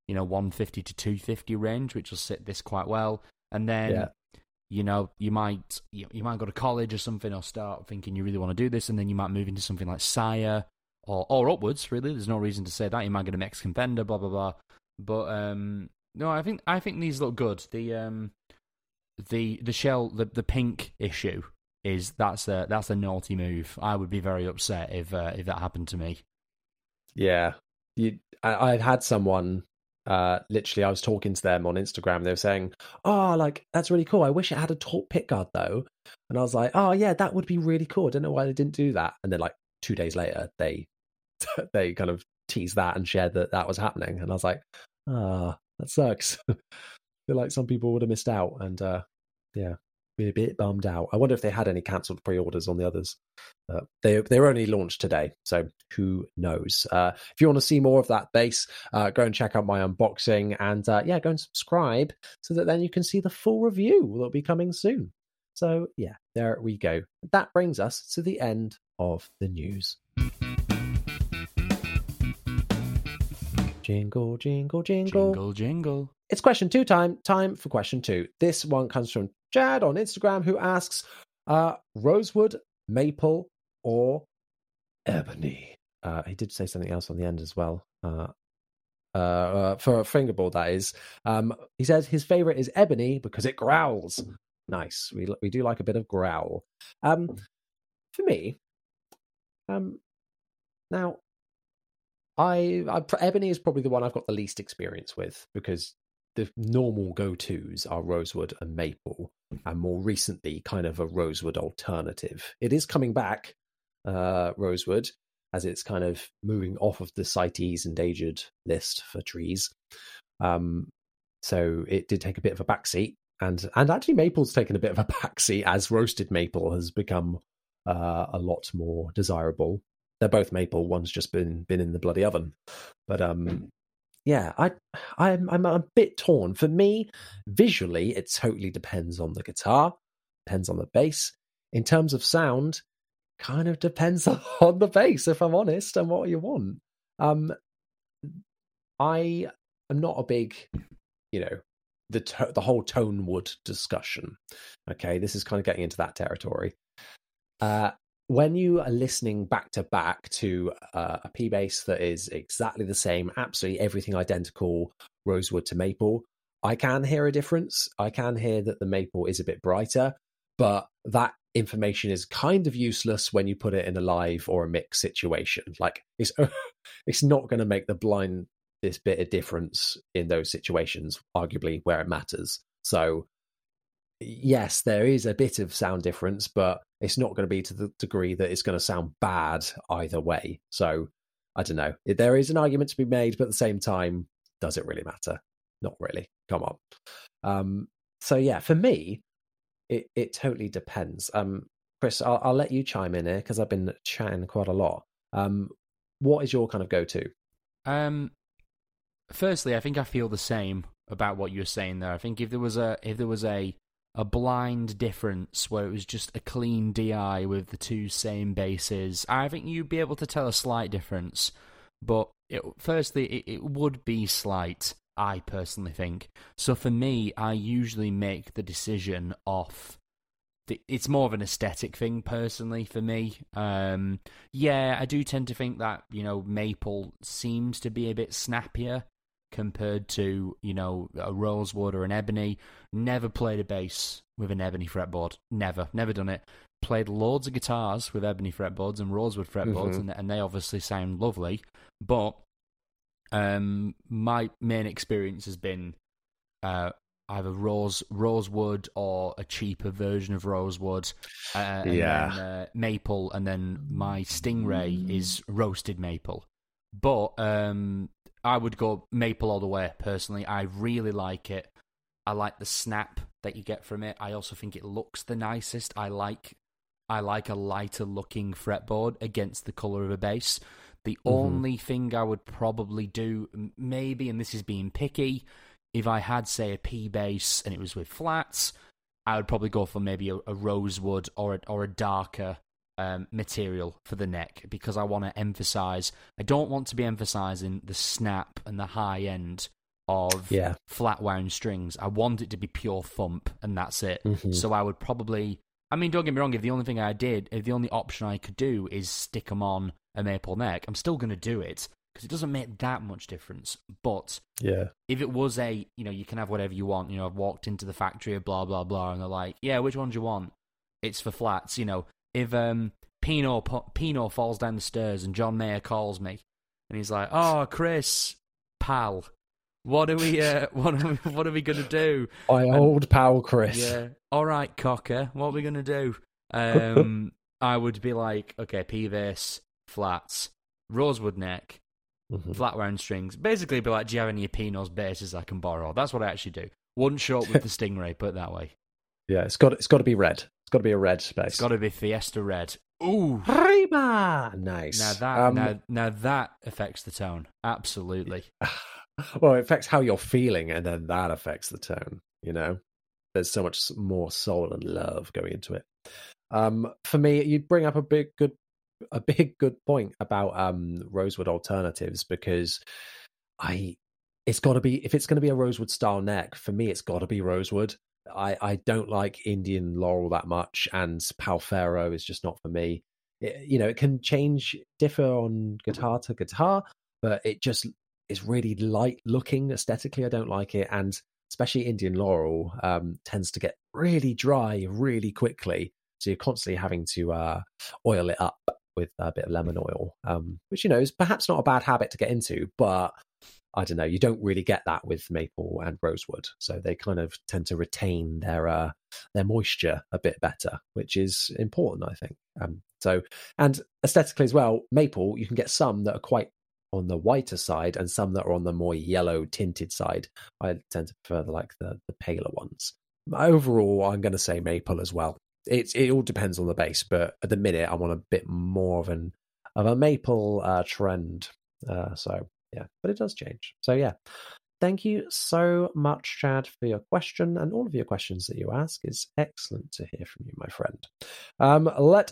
you know one fifty to two fifty range, which will sit this quite well. And then Yeah. you know you might you, you might go to college or something, or start thinking you really want to do this, and then you might move into something like Sire or or upwards. Really, there's no reason to say that you might get a Mexican Fender, blah blah blah. But um, no, I think I think these look good. The um, the the shell the the pink issue is that's a that's a naughty move. I would be very upset if uh, if that happened to me. Yeah, you. I, I had someone. Uh, literally, I was talking to them on Instagram. They were saying, "Oh, like that's really cool. I wish it had a tort pick guard though." And I was like, "Oh yeah, that would be really cool." I don't know why they didn't do that. And then like two days later, they they kind of teased that and shared that that was happening, and I was like, ah, that sucks. Feel like some people would have missed out, and uh, yeah, be a bit bummed out. I wonder if they had any cancelled pre-orders on the others. Uh, they they were only launched today, so who knows? Uh, if you want to see more of that bass, uh, go and check out my unboxing, and uh, yeah, go and subscribe so that then you can see the full review that'll be coming soon. So yeah, there we go. That brings us to the end of the news. Jingle, jingle, jingle. Jingle, jingle. It's question two time. Time for question two. This one comes from Chad on Instagram who asks uh, Rosewood, Maple, or Ebony? Uh, he did say something else on the end as well. Uh, uh, uh, for a fingerboard, that is. Um, he says his favorite is Ebony because it growls. Nice. We we do like a bit of growl. Um, for me, um, now I, I ebony is probably the one I've got the least experience with because the normal go-tos are rosewood and maple and more recently kind of a rosewood alternative it is coming back uh rosewood as it's kind of moving off of the CITES endangered list for trees um so it did take a bit of a backseat and and actually maple's taken a bit of a backseat as roasted maple has become uh, a lot more desirable they're both maple. One's just been been in the bloody oven. But um, yeah, I I'm I'm a bit torn. For me, visually, it totally depends on the guitar, depends on the bass. In terms of sound, kind of depends on the bass, if I'm honest, and what you want. Um, I am not a big, you know, the to- the whole tone wood discussion. Okay, this is kind of getting into that territory. Uh, when you are listening back to back to uh, a P bass that is exactly the same, absolutely everything identical, rosewood to maple, I can hear a difference. I can hear that the maple is a bit brighter, but that information is kind of useless when you put it in a live or a mix situation. Like it's it's not going to make the blind this bit of difference in those situations, arguably where it matters. So yes, there is a bit of sound difference, but it's not going to be to the degree that it's going to sound bad either way. So I don't know. There is an argument to be made, but at the same time, does it really matter? Not really. Come on. Um, so yeah, for me, it it totally depends. Um, Chris, I'll, I'll let you chime in here because I've been chatting quite a lot. Um, what is your kind of go to? Um, firstly, I think I feel the same about what you're saying there. I think if there was a if there was a a blind difference where it was just a clean DI with the two same basses. I think you'd be able to tell a slight difference. But it, firstly, it, it would be slight, I personally think. So for me, I usually make the decision off. It's more of an aesthetic thing, personally, for me. Um, yeah, I do tend to think that you know maple seems to be a bit snappier compared to you know a rosewood or an ebony. Never played a bass with an ebony fretboard. Never, never done it. Played loads of guitars with ebony fretboards and rosewood fretboards, mm-hmm. and, and they obviously sound lovely. But um, my main experience has been uh, either rose rosewood or a cheaper version of rosewood. Uh, yeah, then, uh, maple, and then my stingray is roasted maple. But um, I would go maple all the way. Personally, I really like it. I like the snap that you get from it. I also think it looks the nicest. I like I like a lighter looking fretboard against the color of a bass. The mm-hmm. only thing I would probably do, maybe, and this is being picky, if I had say a P bass and it was with flats, I would probably go for maybe a, a rosewood or a, or a darker um, material for the neck because I want to emphasize. I don't want to be emphasizing the snap and the high end of yeah. flat wound strings. I want it to be pure thump, and that's it. Mm-hmm. So I would probably. I mean, don't get me wrong. If the only thing I did, if the only option I could do is stick them on a maple neck, I'm still going to do it because it doesn't make that much difference. But yeah, if it was a, you know, you can have whatever you want. You know, I've walked into the factory of blah blah blah, and they're like, yeah, which one do you want? It's for flats. You know, if um Pino Pino falls down the stairs and John Mayer calls me and he's like, "Oh, Chris, pal, what are we uh, what are we, what are we gonna do?" My and, old pal, Chris. Yeah. All right, cocker, what are we gonna do? Um, I would be like, okay, P-Bass, flats, rosewood neck, mm-hmm. flat wound strings. Basically, be like, do you have any Pinos basses I can borrow? That's what I actually do. One shot with the Stingray, put it that way. Yeah, it's got it's got to be red. Got to be a red space. It's got to be Fiesta red. Ooh, Reba, nice. Now that um, now, now that affects the tone. Absolutely. well, it affects how you're feeling, and then that affects the tone. You know, there's so much more soul and love going into it. Um, for me, you bring up a big good a big good point about um rosewood alternatives because I it's got to be if it's going to be a rosewood style neck for me it's got to be rosewood I, I don't like Indian laurel that much, and Pau Ferro is just not for me. It, you know, it can change, differ on guitar to guitar, but it just is really light looking aesthetically. I don't like it, and especially Indian laurel um, tends to get really dry really quickly. So you're constantly having to uh, oil it up with a bit of lemon oil, um, which you know is perhaps not a bad habit to get into, but I don't know, you don't really get that with maple and rosewood. So they kind of tend to retain their uh, their moisture a bit better, which is important, I think. Um, so and aesthetically as well, maple you can get some that are quite on the whiter side and some that are on the more yellow tinted side. I tend to prefer like the the paler ones. Overall, I'm going to say maple as well. It it all depends on the bass, but at the minute I want a bit more of an of a maple uh, trend. Uh, so yeah, but it does change. So yeah, thank you so much, Chad, for your question and all of your questions that you ask. It's excellent to hear from you, my friend. Um, let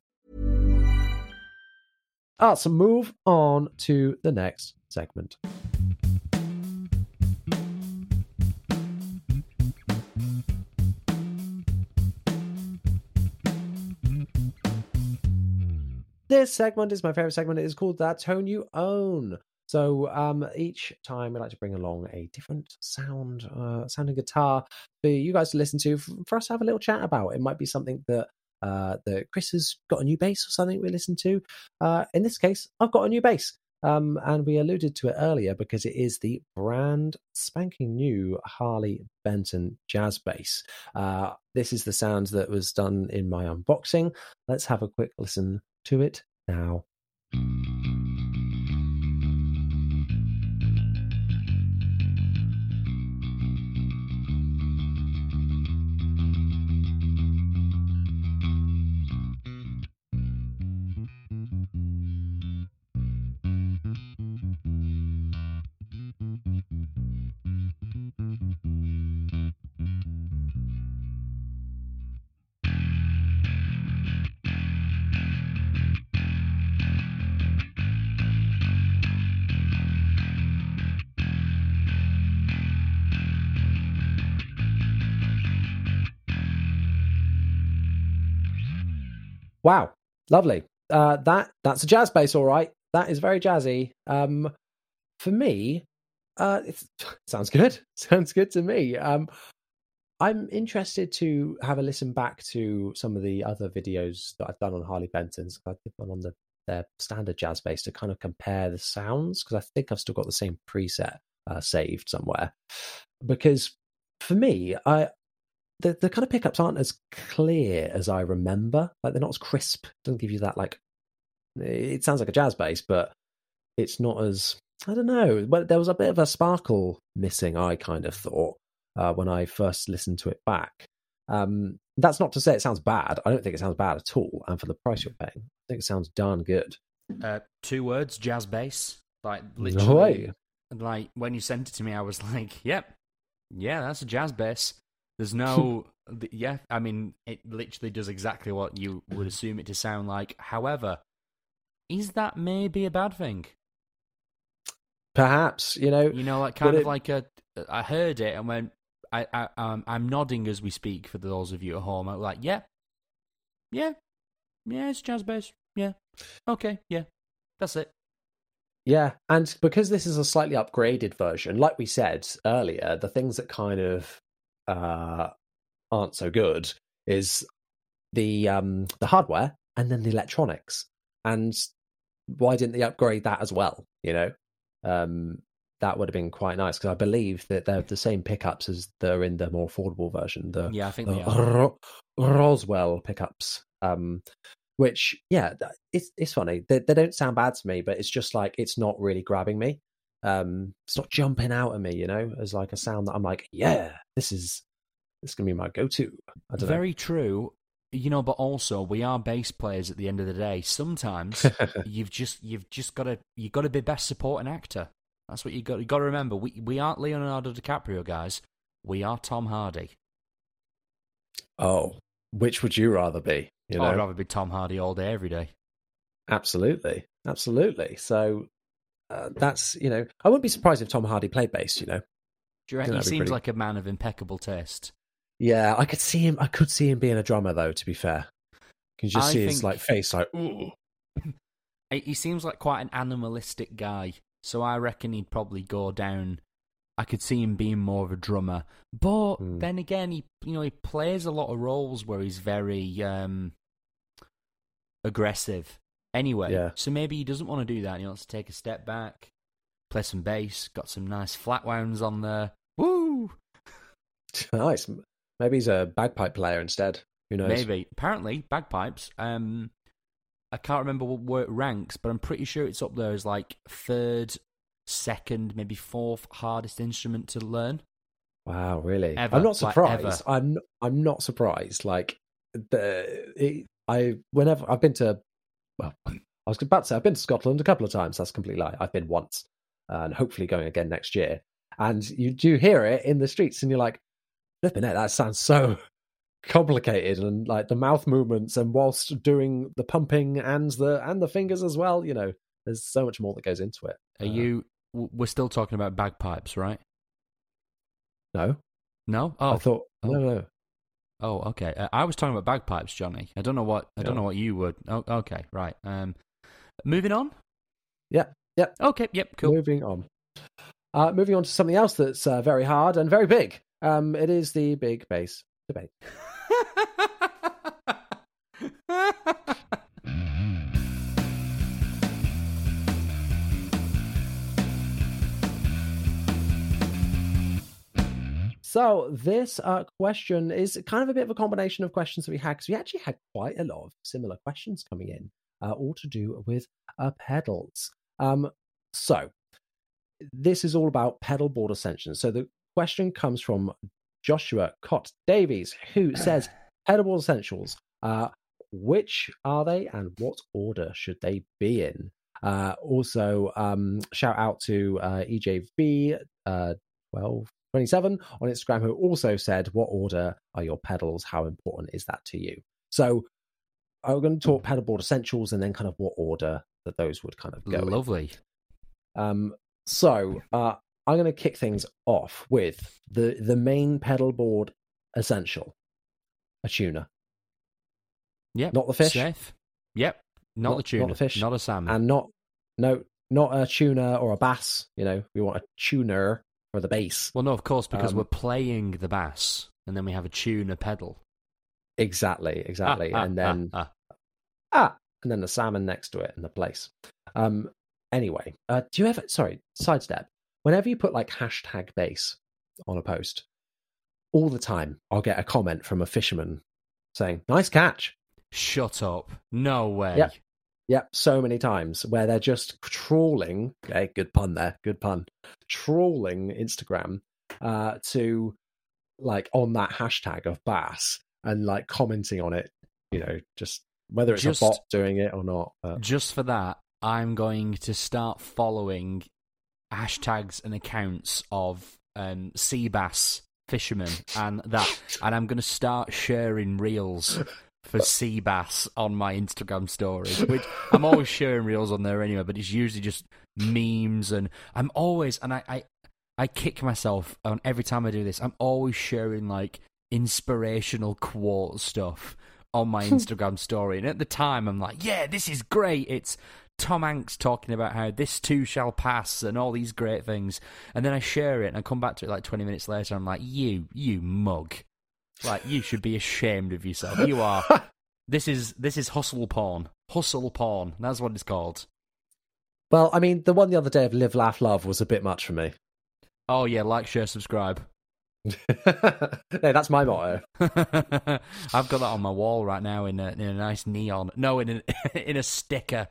So move on to the next segment. This segment is my favorite segment. It is called That Tone You Own. So um, each time we like to bring along a different sound, uh, sounding guitar for you guys to listen to, for us to have a little chat about. It might be something that uh, that Chris has got a new bass or something we listen to. Uh, in this case, I've got a new bass. Um, and we alluded to it earlier because it is the brand spanking new Harley Benton jazz bass. Uh, this is the sound that was done in my unboxing. Let's have a quick listen to it now. Wow, lovely. Uh, that that's a jazz bass, all right. That is very jazzy. Um, for me, uh, it sounds good. Sounds good to me. Um, I'm interested to have a listen back to some of the other videos that I've done on Harley Benton's. I did one on the their standard jazz bass to kind of compare the sounds because I think I've still got the same preset uh, saved somewhere. Because for me, I the, the kind of pickups aren't as clear as I remember. Like they're not as crisp. Doesn't give you that like. It sounds like a jazz bass, but it's not as I don't know. But there was a bit of a sparkle missing. I kind of thought uh, when I first listened to it back. Um, that's not to say it sounds bad. I don't think it sounds bad at all. And for the price you're paying, I think it sounds darn good. Uh, two words: jazz bass. Like No literally, way. like when you sent it to me, I was like, "Yep, yeah, that's a jazz bass." There's no, th- yeah. I mean, it literally does exactly what you would assume it to sound like. However, is that maybe a bad thing? Perhaps you know. You know, like kind of it- like a. I heard it and went. I, I um, I'm nodding as we speak for those of you at home. I'm like, yeah, yeah, yeah, it's jazz bass. Yeah, okay, yeah, that's it. Yeah, and because this is a slightly upgraded version, like we said earlier, the things that kind of uh, aren't so good is the um, the hardware and then the electronics. And why didn't they upgrade that as well? You know, um, that would have been quite nice because I believe that they're the same pickups as they're in the more affordable version. The Yeah, I think the they are. Ro- Roswell pickups. Um, which yeah, it's it's funny. They they don't sound bad to me, but it's just like it's not really grabbing me. Um, it's not jumping out at me, you know, as like a sound that I'm like, yeah, this is this is gonna be my go-to. I don't Very true. You know, but also we are bass players at the end of the day. Sometimes you've just you've just got to you've got to be best supporting actor. That's what you got. You got to remember. We we aren't Leonardo DiCaprio, guys. We are Tom Hardy. oh, which would you rather be? You Oh, know, I'd rather be Tom Hardy all day, every day. absolutely, absolutely. So uh, that's you know, I wouldn't be surprised if Tom Hardy played bass. You know, Do you reckon he seems pretty- like a man of impeccable taste? yeah, I could see him. I could see him being a drummer, though. To be fair, you can just I see his like face, like ooh. He seems like quite an animalistic guy, so I reckon he'd probably go down. I could see him being more of a drummer, but Hmm. then again, he you know he plays a lot of roles where he's very um, aggressive. Anyway, Yeah. so maybe he doesn't want to do that. He wants to take a step back, play some bass, got some nice flat wounds on there. Nice. Maybe he's a bagpipe player instead. Who knows? Maybe. Apparently, bagpipes. Um, I can't remember what, where it ranks, but I'm pretty sure it's up there as like third, second, maybe fourth hardest instrument to learn. Wow, really? Ever, I'm not surprised. ever. I'm I'm not surprised. Like the it, I whenever I've been to well, I was about to say I've been to Scotland a couple of times. That's a complete lie. I've been once, and hopefully going again next year. And you do hear it in the streets, and you're like, flipping it. That sounds so complicated, and like the mouth movements, and whilst doing the pumping and the and the fingers as well. You know, there's so much more that goes into it. Are Uh, you? We're still talking about bagpipes, right? No, No. Oh, I thought oh. no, no. oh, okay. Uh, I was talking about bagpipes, Johnny. I don't know what. I don't know what you would. Oh, okay, right. Um, moving on. Yeah, yeah. Okay. Yep. Cool. Moving on. Uh, moving on to something else that's uh, very hard and very big. Um, it is the big bass debate. So this uh, question is kind of a bit of a combination of questions that we had because we actually had quite a lot of similar questions coming in, uh, all to do with uh, pedals. Um, so this is all about pedal board essentials. So the question comes from Joshua Cott Davies, who says board essentials. Uh, which are they, and what order should they be in? Uh, also, um, shout out to uh, EJV uh, twelve twenty seven on Instagram, who also said, "What order are your pedals? How important is that to you?" So, I'm going to talk pedal board essentials, and then kind of what order that those would kind of go. in. Lovely. Um, so uh, I'm going to kick things off with the the main pedal board essential, a tuner, Yep. Not the fish? Safe. Yep. Not, Not- the tuna. not the fish. Not a salmon. and not no not a tuner or a bass. You know, we want a tuner for the bass. Well, no, of course, because Um, we're playing the bass, and then we have a tuner pedal. Exactly, exactly, Ah, ah, and then ah, ah. ah, and then the salmon next to it in the place. Um, anyway, uh, do you ever? Sorry, sidestep. Whenever you put like hashtag bass on a post, all the time I'll get a comment from a fisherman saying "nice catch." Shut up! No way. Yep. Yep, so many times where they're just trawling. Okay, good pun there, good pun. Trawling Instagram uh, to like on that hashtag of bass and like commenting on it. You know, just whether it's Just- a bot doing it or not. But Just for that, I'm going to start following hashtags and accounts of um, sea bass fishermen and that, and I'm going to start sharing reels for sea bass on my Instagram stories. Which I'm always sharing reels on there anyway, but it's usually just memes, and I'm always and I I, I kick myself on every time I do this. I'm always sharing like inspirational quote stuff on my Instagram story. And at the time, I'm like, yeah, this is great. It's Tom Hanks talking about how this too shall pass and all these great things. And then I share it and I come back to it like 20 minutes later. I'm like, you, you mug. Like, you should be ashamed of yourself. You are. this is this is hustle porn. Hustle porn. That's what it's called. Well, I mean, the one the other day of Live, Laugh, Love was a bit much for me. Oh, yeah, like, share, subscribe. hey, that's my motto. I've got that on my wall right now in a, in a nice neon. No, in a, in a sticker.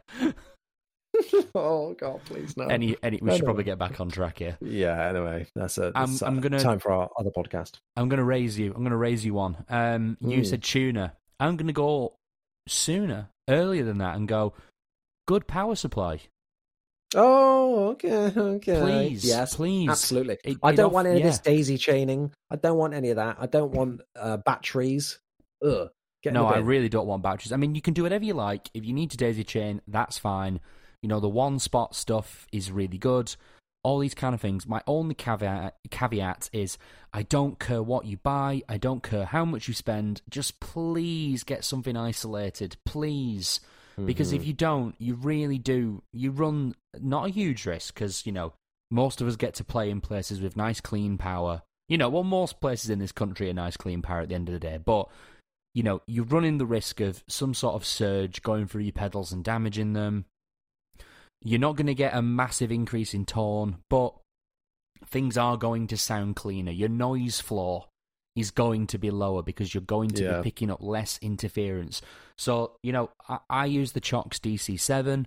oh God, please no. Any, any, we No, should no. probably get back on track here. Yeah. Anyway, that's a. I'm- that's, I'm gonna- time for our other podcast. I'm going to raise you. I'm going to raise you one. Um, you Ooh. said tuna. I'm going to go sooner, earlier than that, and go good power supply. Oh, okay, okay. Please, yes, please. absolutely. It- I don't off- want any of this daisy chaining. I don't want any of that. I don't want uh, batteries. Ugh. Get no, I really don't want batteries. I mean, you can do whatever you like. If you need to daisy chain, that's fine. You know, the one spot stuff is really good. All these kind of things. My only caveat caveat is I don't care what you buy. I don't care how much you spend. Just please get something isolated, please. Because Mm-hmm. if you don't, you really do. You run not a huge risk because you know most of us get to play in places with nice clean power. You know, well, most places in this country are nice clean power at the end of the day, but you know, you're running the risk of some sort of surge going through your pedals and damaging them. You're not going to get a massive increase in tone, but things are going to sound cleaner. Your noise floor is going to be lower because you're going to Yeah. be picking up less interference. So, you know, I, I use the Cioks DC7.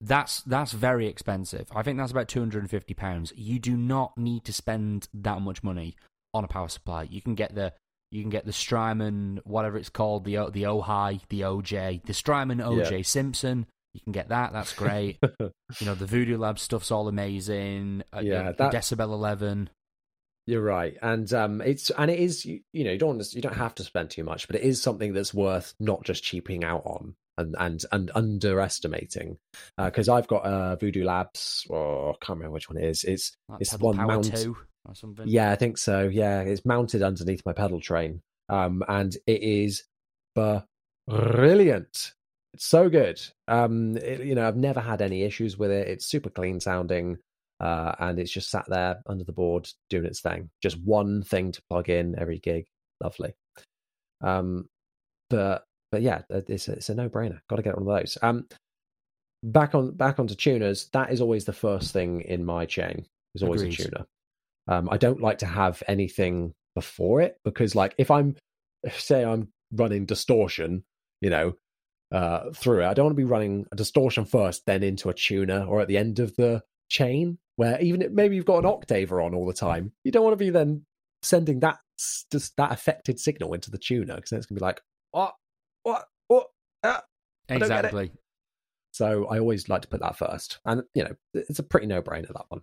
That's that's very expensive. I think that's about two hundred and fifty pounds. You do not need to spend that much money on a power supply. You can get the you can get the Strymon, whatever it's called, the the Ojai, the OJ, the Strymon OJ Simpson. You can get that. That's great. you know the Voodoo Lab stuff's all amazing. Uh, Yeah, the that- Decibel Eleven. You're right, and um, it's and it is you, you know you don't you don't have to spend too much, but it is something that's worth not just cheaping out on and and and underestimating. Because I've got uh, Voodoo Labs, or I can't remember which one it is. It's Like it's one Power mount. Two or something. Yeah, I think so. Yeah, it's mounted underneath my Pedaltrain, um, and it is brilliant. It's so good. Um, it, you know, I've never had any issues with it. It's super clean sounding, uh, and it's just sat there under the board doing its thing. Just one thing to plug in every gig. Lovely. Um, but but yeah, it's a, it's a no brainer. Got to get one of those. Um, back on back onto tuners. That is always the first thing in my chain. Is always Agreed. a tuner. Um, I don't like to have anything before it because, like, if I'm say I'm running distortion, you know, uh, through it, I don't want to be running a distortion first, then into a tuner, or at the end of the chain, where even if maybe you've got an octaver on all the time, you don't want to be then sending that just that affected signal into the tuner because then it's gonna be like, what, what, what? Ah. I don't get it. exactly. So I always like to put that first, and you know, it's a pretty no-brainer that one.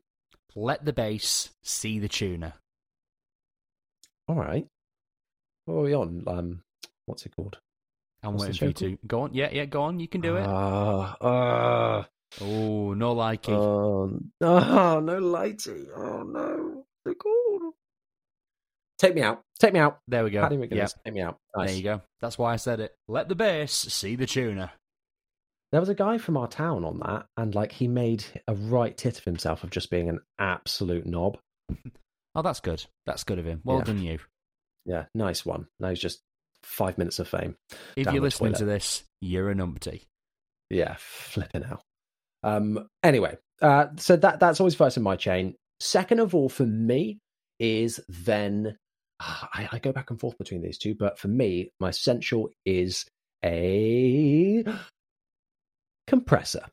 Let the bass see the tuner. All right, what are we on? Um, what's it called? I'm What's the waiting for you to go on. Yeah, yeah, go on. You can do it. Ah. oh, no likey. Oh, oh, no lighty. Oh, no. They're cool. Take me out. Take me out. there we go. Paddy McGuinness. Yeah, Take me out. Nice. there you go. That's why I said it. Let the bass see the tuner. There was a guy from our town on that, and like he made a right tit of himself of just being an absolute knob. Oh, that's good. That's good of him. Well Yeah. done, you. Yeah, nice one. Now he's just five minutes of fame. If you're listening to this, you're a numpty. Yeah, flipping out. Um. Anyway, uh, so that that's always first in my chain. Second of all, for me, is then ah, I, I go back and forth between these two, but for me, my essential is a compressor.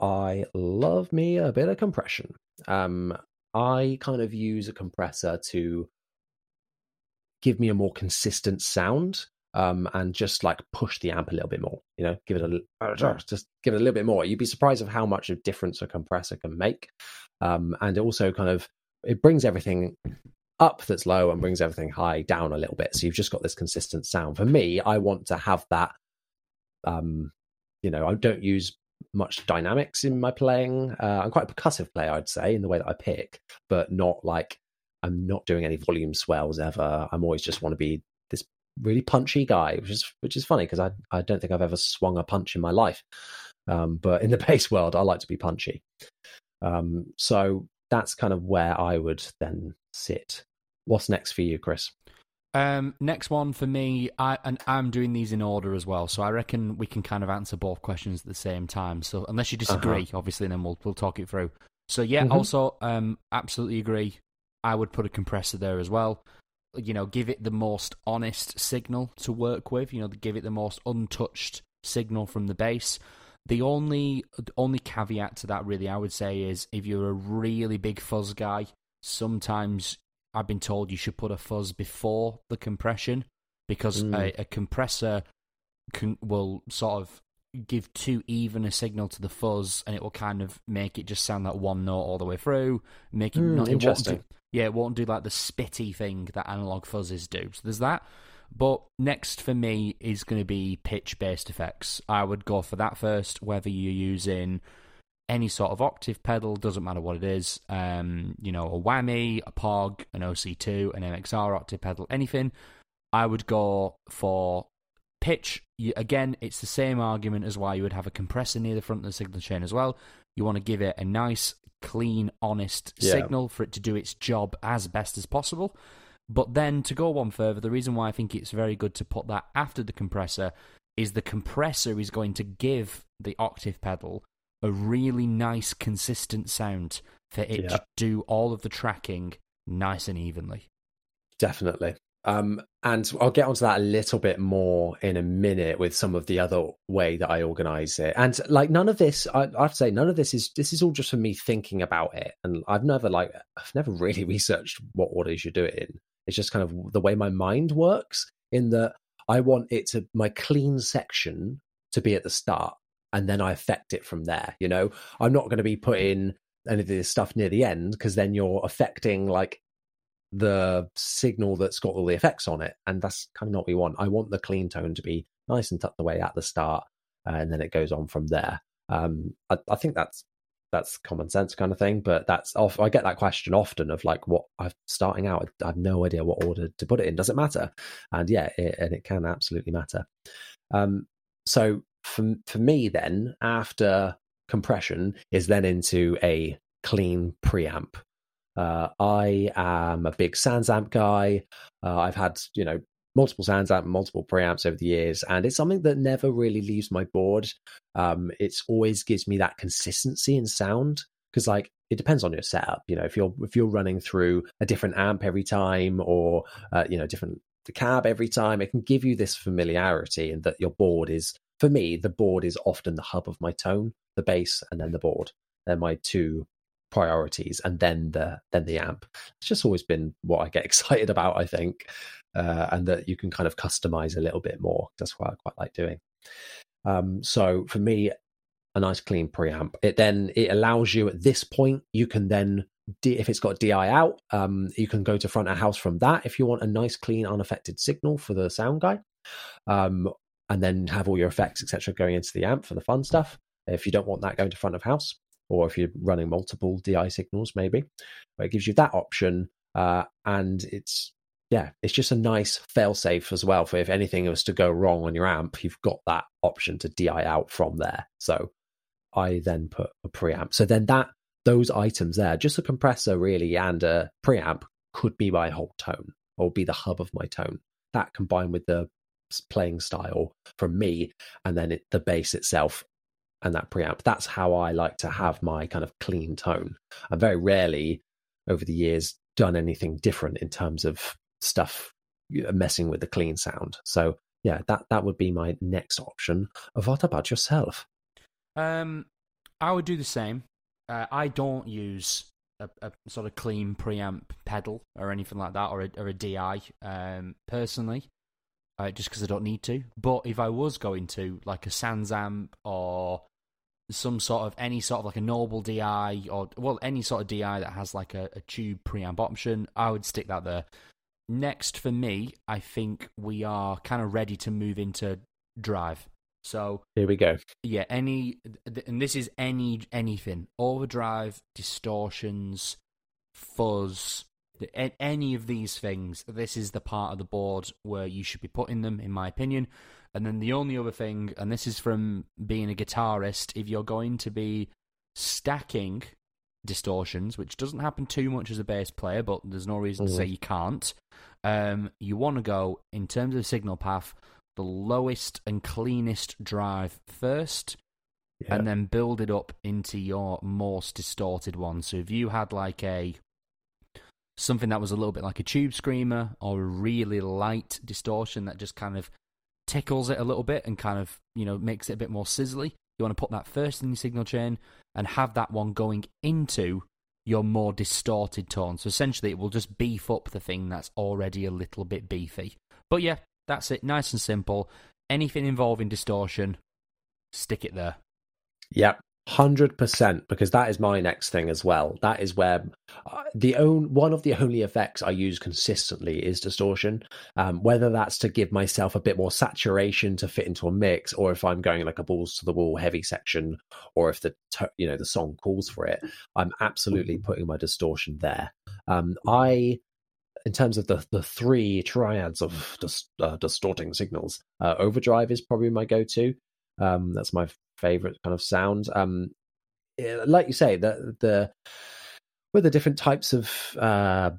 I love me a bit of compression. Um, I kind of use a compressor to give me a more consistent sound. um, and just like push the amp a little bit more. You know, give it a just give it a little bit more. You'd be surprised of how much of difference a compressor can make, um, and it also kind of it brings everything up that's low and brings everything high down a little bit. So you've just got this consistent sound. For me, I want to have that. Um, you know, I don't use much dynamics in my playing. Uh, I'm quite a percussive player, I'd say, in the way that I pick, but not like I'm not doing any volume swells ever. I'm always just want to be this really punchy guy, which is which is funny because I I don't think I've ever swung a punch in my life. Um, but in the bass world, I like to be punchy. Um, so that's kind of where I would then sit. What's next for you, Chris? Um, next one for me, I and I'm doing these in order as well, so I reckon we can kind of answer both questions at the same time. So unless you disagree, uh-huh. obviously, then we'll we'll talk it through. So yeah, mm-hmm. also um, absolutely agree. I would put a compressor there as well. You know, give it the most honest signal to work with. You know, give it the most untouched signal from the bass. The only the only caveat to that, really, I would say, is if you're a really big fuzz guy, sometimes I've been told you should put a fuzz before the compression because mm. a, a, compressor can, will sort of give too even a signal to the fuzz and it will kind of make it just sound like one note all the way through make it mm, not interesting it yeah it won't do like the spitty thing that analog fuzzes do so there's that but next for me is going to be pitch based effects i would go for that first whether you're using any sort of octave pedal, doesn't matter what it is. Um, you know, a whammy, a POG, an OC2, an MXR octave pedal, anything. I would go for pitch. Again, it's the same argument as why you would have a compressor near the front of the signal chain as well. You want to give it a nice, clean, honest yeah. signal for it to do its job as best as possible. But then to go one further, the reason why I think it's very good to put that after the compressor is the compressor is going to give the octave pedal a really nice, consistent sound for it yeah. to do all of the tracking nice and evenly. Definitely. Um, and I'll get onto that a little bit more in a minute with some of the other way that I organize it. And like none of this, I, I have to say, none of this is this is all just for me thinking about it. And I've never like I've never really researched what order you do it in. It's just kind of the way my mind works. In that I want it to my clean section to be at the start and then I affect it from there. You know, I'm not going to be putting any of this stuff near the end because then you're affecting like the signal that's got all the effects on it, and that's kind of not what we want. I want the clean tone to be nice and tucked away at the start, and then it goes on from there. Um, I, I think that's that's common sense kind of thing, but that's off. I get that question often of like, what I'm starting out, I have no idea what order to put it in. Does it matter? And yeah, it, and it can absolutely matter. Um, so for for me then after compression is then into a clean preamp. Uh, I am a big SansAmp guy. Uh, I've had you know multiple SansAmp, multiple preamps over the years, and it's something that never really leaves my board. Um, it's always gives me that consistency in sound because like it depends on your setup. You know, if you're if you're running through a different amp every time, or uh, you know different the cab every time, it can give you this familiarity and that your board is for me, the board is often the hub of my tone, the bass, and then the board. They're my two priorities, and then the then the amp. It's just always been what I get excited about. I think, uh, and that you can kind of customize a little bit more. That's what I quite like doing. Um, so for me, a nice clean preamp. It then it allows you at this point you can then if it's got DI out, um, you can go to front of house from that if you want a nice clean unaffected signal for the sound guy. Um, and then have all your effects, etc., going into the amp for the fun stuff. If you don't want that going to front of house, or if you're running multiple DI signals, maybe, but it gives you that option. Uh, and it's yeah, it's just a nice fail safe as well for if anything was to go wrong on your amp, you've got that option to DI out from there. So I then put a preamp. So then that those items there, just a compressor really and a preamp could be my whole tone or be the hub of my tone. That combined with the playing style from me, and then it, the bass itself and that preamp. That's how I like to have my kind of clean tone. I've very rarely over the years done anything different in terms of stuff messing with the clean sound. So yeah, that that would be my next option. What about yourself? Um, I would do the same. Uh, I don't use a, a, sort of clean preamp pedal or anything like that, or a, or a DI. Um, personally, uh, just because I don't need to. But if I was going to, like a SansAmp or some sort of any sort of like a Noble DI or well any sort of DI that has like a, a tube preamp option, I would stick that there. Next for me, I think we are kind of ready to move into drive. So here we go. Yeah, any and this is any anything overdrive, distortions, fuzz, any of these things. This is the part of the board where you should be putting them, in my opinion. And then the only other thing, and this is from being a guitarist, if you're going to be stacking distortions, which doesn't happen too much as a bass player, but there's no reason to say mm-hmm. you can't. Um, you want to go in terms of signal path, the lowest and cleanest drive first, yeah. and then build it up into your most distorted one. So if you had like a something that was a little bit like a tube screamer or a really light distortion that just kind of tickles it a little bit and kind of you know makes it a bit more sizzly, you want to put that first in your signal chain and have that one going into your more distorted tone. So essentially, it will just beef up the thing that's already a little bit beefy. But yeah, that's it. Nice and simple. Anything involving distortion, stick it there. Yep. Hundred percent, because that is my next thing as well. That is where uh, the own one of the only effects I use consistently is distortion. Um, whether that's to give myself a bit more saturation to fit into a mix, or if I'm going like a balls to the wall heavy section, or if the you know the song calls for it, I'm absolutely putting my distortion there. Um, I in terms of the the three triads of dis, uh, distorting signals, uh, overdrive is probably my go-to. Um, that's my favorite kind of sound. Um, like you say, the the with the different types of uh,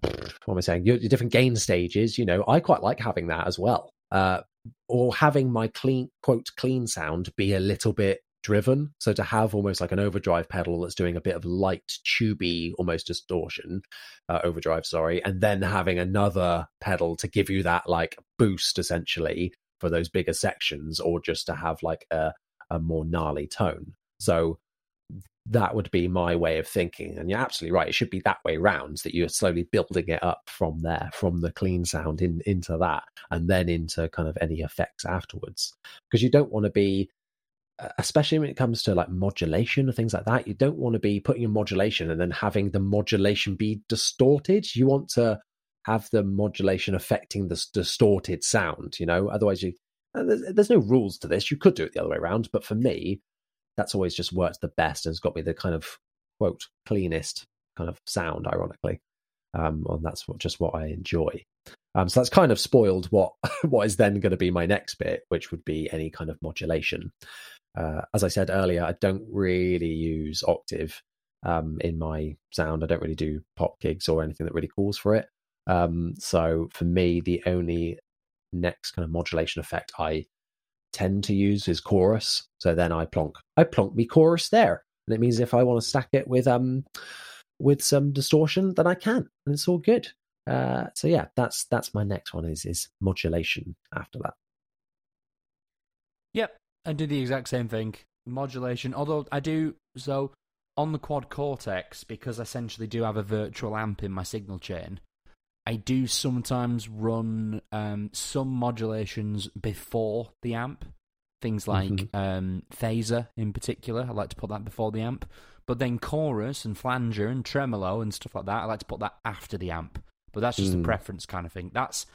what am I saying? Your, your, different gain stages. You know, I quite like having that as well. Uh, or having my clean quote clean sound be a little bit driven. So to have almost like an overdrive pedal that's doing a bit of light, tubey, almost distortion, uh, overdrive, sorry, and then having another pedal to give you that like boost essentially for those bigger sections, or just to have like a, a more gnarly tone. So that would be my way of thinking. And you're absolutely right. It should be that way round that you're slowly building it up from there, from the clean sound in, into that, and then into kind of any effects afterwards. Because you don't want to be especially when it comes to like modulation or things like that, you don't want to be putting a modulation and then having the modulation be distorted. You want to have the modulation affecting the distorted sound, you know, otherwise you, uh, there's, there's no rules to this. You could do it the other way around, but for me, that's always just worked the best and has got me the kind of quote cleanest kind of sound, ironically. Um, and that's what, just what I enjoy. Um, so that's kind of spoiled what what is then going to be my next bit, which would be any kind of modulation. Uh, as I said earlier, I don't really use octave um, in my sound. I don't really do pop gigs or anything that really calls for it. Um, so for me, the only next kind of modulation effect I tend to use is chorus. So then I plonk, I plonk me chorus there, and it means if I want to stack it with um with some distortion, then I can, and it's all good. Uh, so yeah, that's that's my next one is is modulation after that. Yep, I do the exact same thing. Modulation, although I do so on the Quad Cortex because I essentially do have a virtual amp in my signal chain. I do sometimes run um, some modulations before the amp. Things like mm-hmm. um, phaser in particular. I like to put that before the amp. But then chorus and flanger and tremolo and stuff like that, I like to put that after the amp. But that's just mm. a preference kind of thing. That's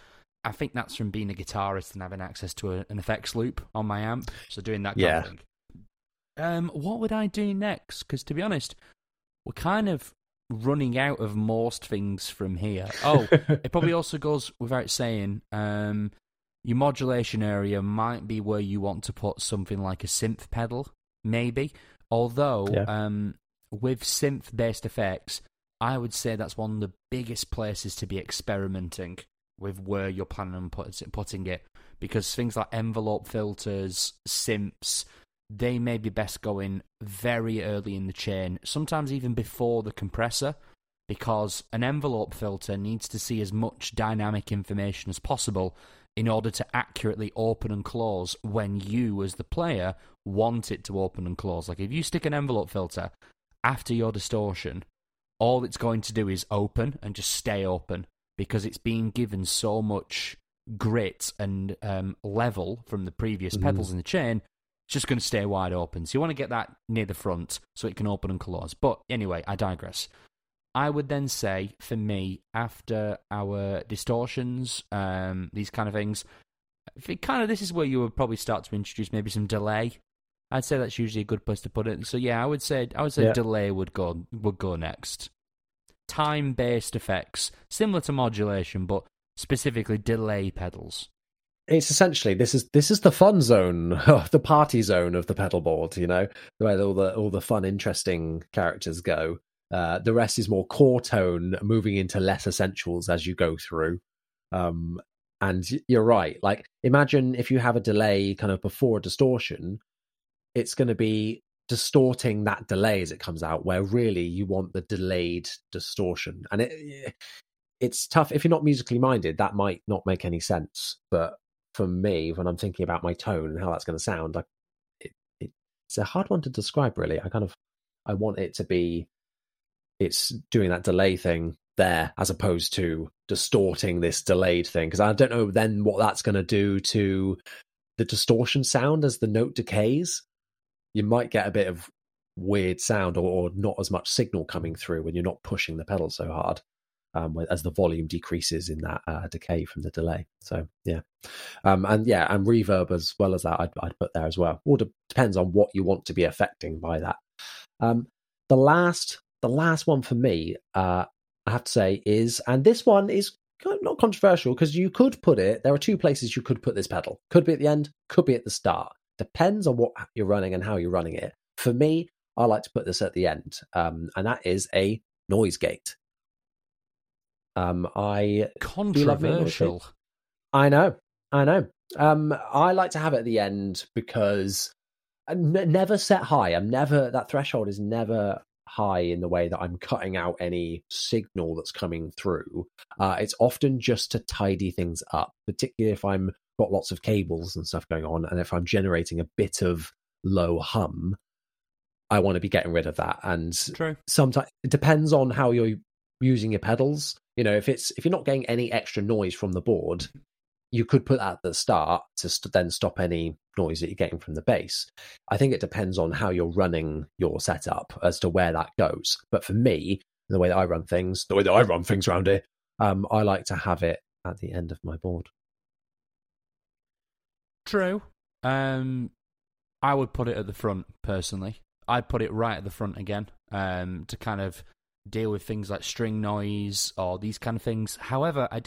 I think that's from being a guitarist and having access to a, an effects loop on my amp. So doing that kind yeah. of thing. Um, what would I do next? Because to be honest, we're kind of running out of most things from here. Oh, it probably also goes without saying. Um, your modulation area might be where you want to put something like a synth pedal, maybe. Although, yeah. um, with synth based effects, I would say that's one of the biggest places to be experimenting with where you're planning on put, putting it because things like envelope filters, synths, they may be best going very early in the chain, sometimes even before the compressor, because an envelope filter needs to see as much dynamic information as possible in order to accurately open and close when you, as the player, want it to open and close. Like if you stick an envelope filter after your distortion, all it's going to do is open and just stay open because it's being given so much grit and um, level from the previous Mhm. pedals in the chain, it's just going to stay wide open. So you want to get that near the front so it can open and close. But anyway, I digress. I would then say, for me, after our distortions, um, these kind of things, if it kind of this is where you would probably start to introduce maybe some delay. I'd say that's usually a good place to put it. So yeah, I would say I would say Yeah. delay would go would go next. Time based effects, similar to modulation, but specifically delay pedals. It's essentially this is this is the fun zone, the party zone of the pedal board. You know, where all the all the fun, interesting characters go. Uh, the rest is more core tone, moving into less essentials as you go through. Um, and you're right. Like, imagine if you have a delay kind of before a distortion, it's going to be distorting that delay as it comes out. Where really you want the delayed distortion, and it it's tough if you're not musically minded. That might not make any sense, but for me, when I'm thinking about my tone and how that's going to sound, it, it, it's a hard one to describe. Really, I kind of I want it to be it's doing that delay thing there as opposed to distorting this delayed thing because I don't know then what that's going to do to the distortion sound as the note decays. You might get a bit of weird sound or, or not as much signal coming through when you're not pushing the pedal so hard um, as the volume decreases in that uh, decay from the delay. So yeah, um, and yeah, and reverb as well as that, I'd, I'd put there as well. All de- depends on what you want to be affecting by that. Um, the last, the last one for me, uh, I have to say is, and this one is not controversial because you could put it. There are two places you could put this pedal. Could be at the end. Could be at the start. Depends on what you're running and how you're running it. For me, I like to put this at the end, um, and that is a noise gate. Um, I do love me a noise gate. Controversial. I know, I know. Um, I like to have it at the end because I n- never set high. I'm never that threshold is never high in the way that I'm cutting out any signal that's coming through. Uh, it's often just to tidy things up, particularly if I'm got lots of cables and stuff going on, and if I'm generating a bit of low hum. I want to be getting rid of that, and True. sometimes it depends on how you're using your pedals. You know, if it's if you're not getting any extra noise from the board, you could put that at the start to st- then stop any noise that you're getting from the bass. I think it depends on how you're running your setup as to where that goes. But for me, the way that I run things, the way that I run things around here, um, I like to have it at the end of my board. True. Um, I would put it at the front personally. I'd put it right at the front again um, to kind of deal with things like string noise or these kind of things. However, I,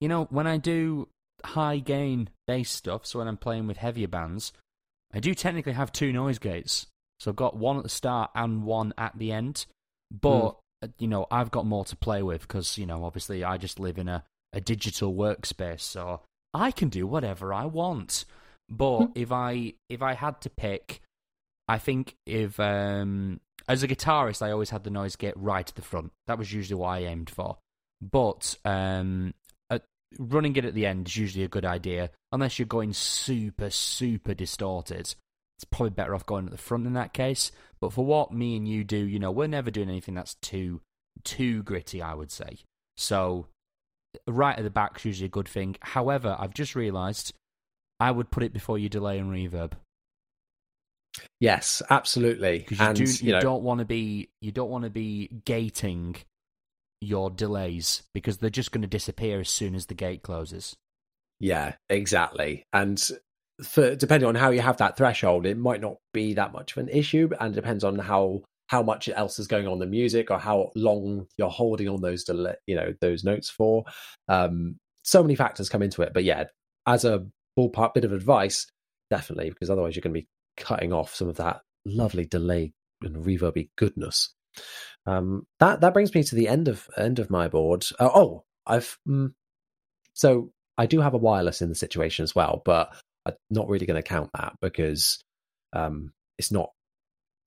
you know, when I do high gain bass stuff, so when I'm playing with heavier bands, I do technically have two noise gates. So I've got one at the start and one at the end. But uh, you know, I've got more to play with because you know, obviously, I just live in a a digital workspace, so I can do whatever I want. But if I if I had to pick, I think if um as a guitarist I always had the noise gate right at the front. That was usually what I aimed for. But um at, running it at the end is usually a good idea unless you're going super super distorted. It's probably better off going at the front in that case. But for what me and you do, you know, we're never doing anything that's too too gritty, I would say. So right at the back's usually a good thing. However, I've just realised I would put it before you delay and reverb Yes, absolutely. because you, and do, you you know, don't want to be you don't want to be gating your delays because they're just going to disappear as soon as the gate closes. Yeah, exactly. And for depending on how you have that threshold, it might not be that much of an issue, and it depends on how how much else is going on in the music or how long you're holding on those delay, you know, those notes for. Um, so many factors come into it, but yeah, as a ballpark bit of advice, definitely, because otherwise you're going to be cutting off some of that lovely delay and reverby goodness. Um, that that brings me to the end of end of my board. Uh, oh, I've mm, so I do have a wireless in the situation as well, but I'm not really going to count that because um, it's not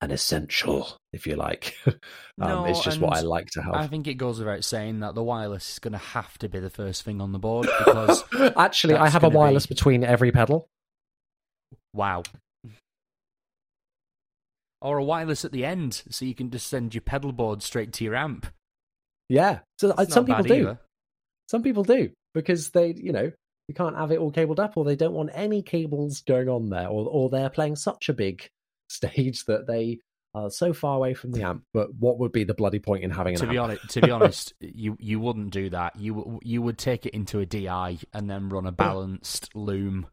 an essential, if you like. um, No, it's just what I like to have. I think it goes without saying that the wireless is going to have to be the first thing on the board because Actually, I have a gonna be- wireless between every pedal. wow. Or a wireless at the end, so you can just send your pedal board straight to your amp. Yeah, so some people do. either. Some people do because they, you know, You can't have it all cabled up, or they don't want any cables going on there, or or they're playing such a big stage that they are so far away from the amp. But what would be the bloody point in having an to amp? be honest, to be honest, you you wouldn't do that. You you would take it into a DI and then run a balanced loom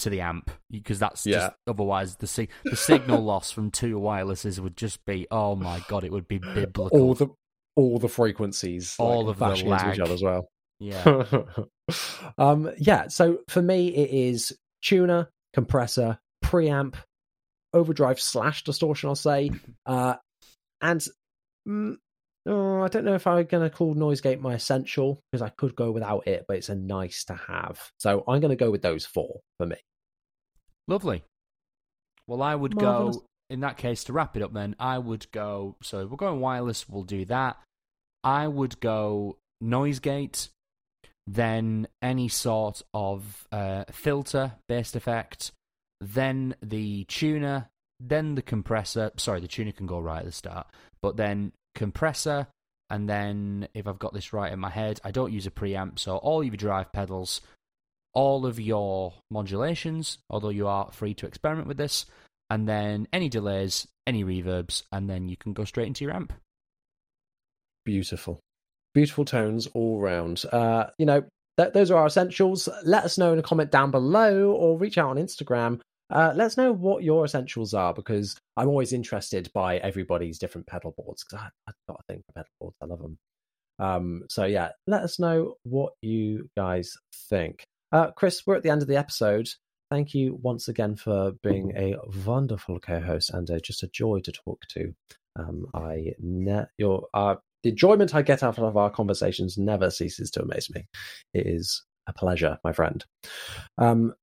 to the amp because that's Yeah. just otherwise the sig- the signal loss from two wirelesses would just be oh my god, it would be biblical. all the all the frequencies, All like, of the bashing into each other as well. yeah, um, yeah. So for me, it is tuner, compressor, preamp, overdrive slash distortion. I'll say, uh, and mm, oh, I don't know if I'm going to call noise gate my essential because I could go without it, but it's a nice to have. So I'm going to go with those four for me. Lovely. Well, I would Marvellous. go in that case to wrap it up. Then I would go. So we're going wireless. We'll do that. I would go noise gate, then any sort of uh, filter based effect, then the tuner, then the compressor. Sorry, the tuner can go right at the start, but then compressor, and then if I've got this right in my head, I don't use a preamp, so all of your drive pedals, all of your modulations, although you are free to experiment with this, and then any delays, any reverbs, and then you can go straight into your amp. Beautiful. Beautiful tones all round. Uh, you know, th- those are our essentials. Let us know in a comment down below or reach out on Instagram. Uh, let us know what your essentials are because I'm always interested by everybody's different pedal boards because I've got a thing for pedal boards. I love them. Um, so, yeah, let us know what you guys think. Uh, Chris, we're at the end of the episode. Thank you once again for being a wonderful co-host and uh, just a joy to talk to. Um, I ne- your uh, the enjoyment I get out of our conversations never ceases to amaze me. It is a pleasure, my friend. Um,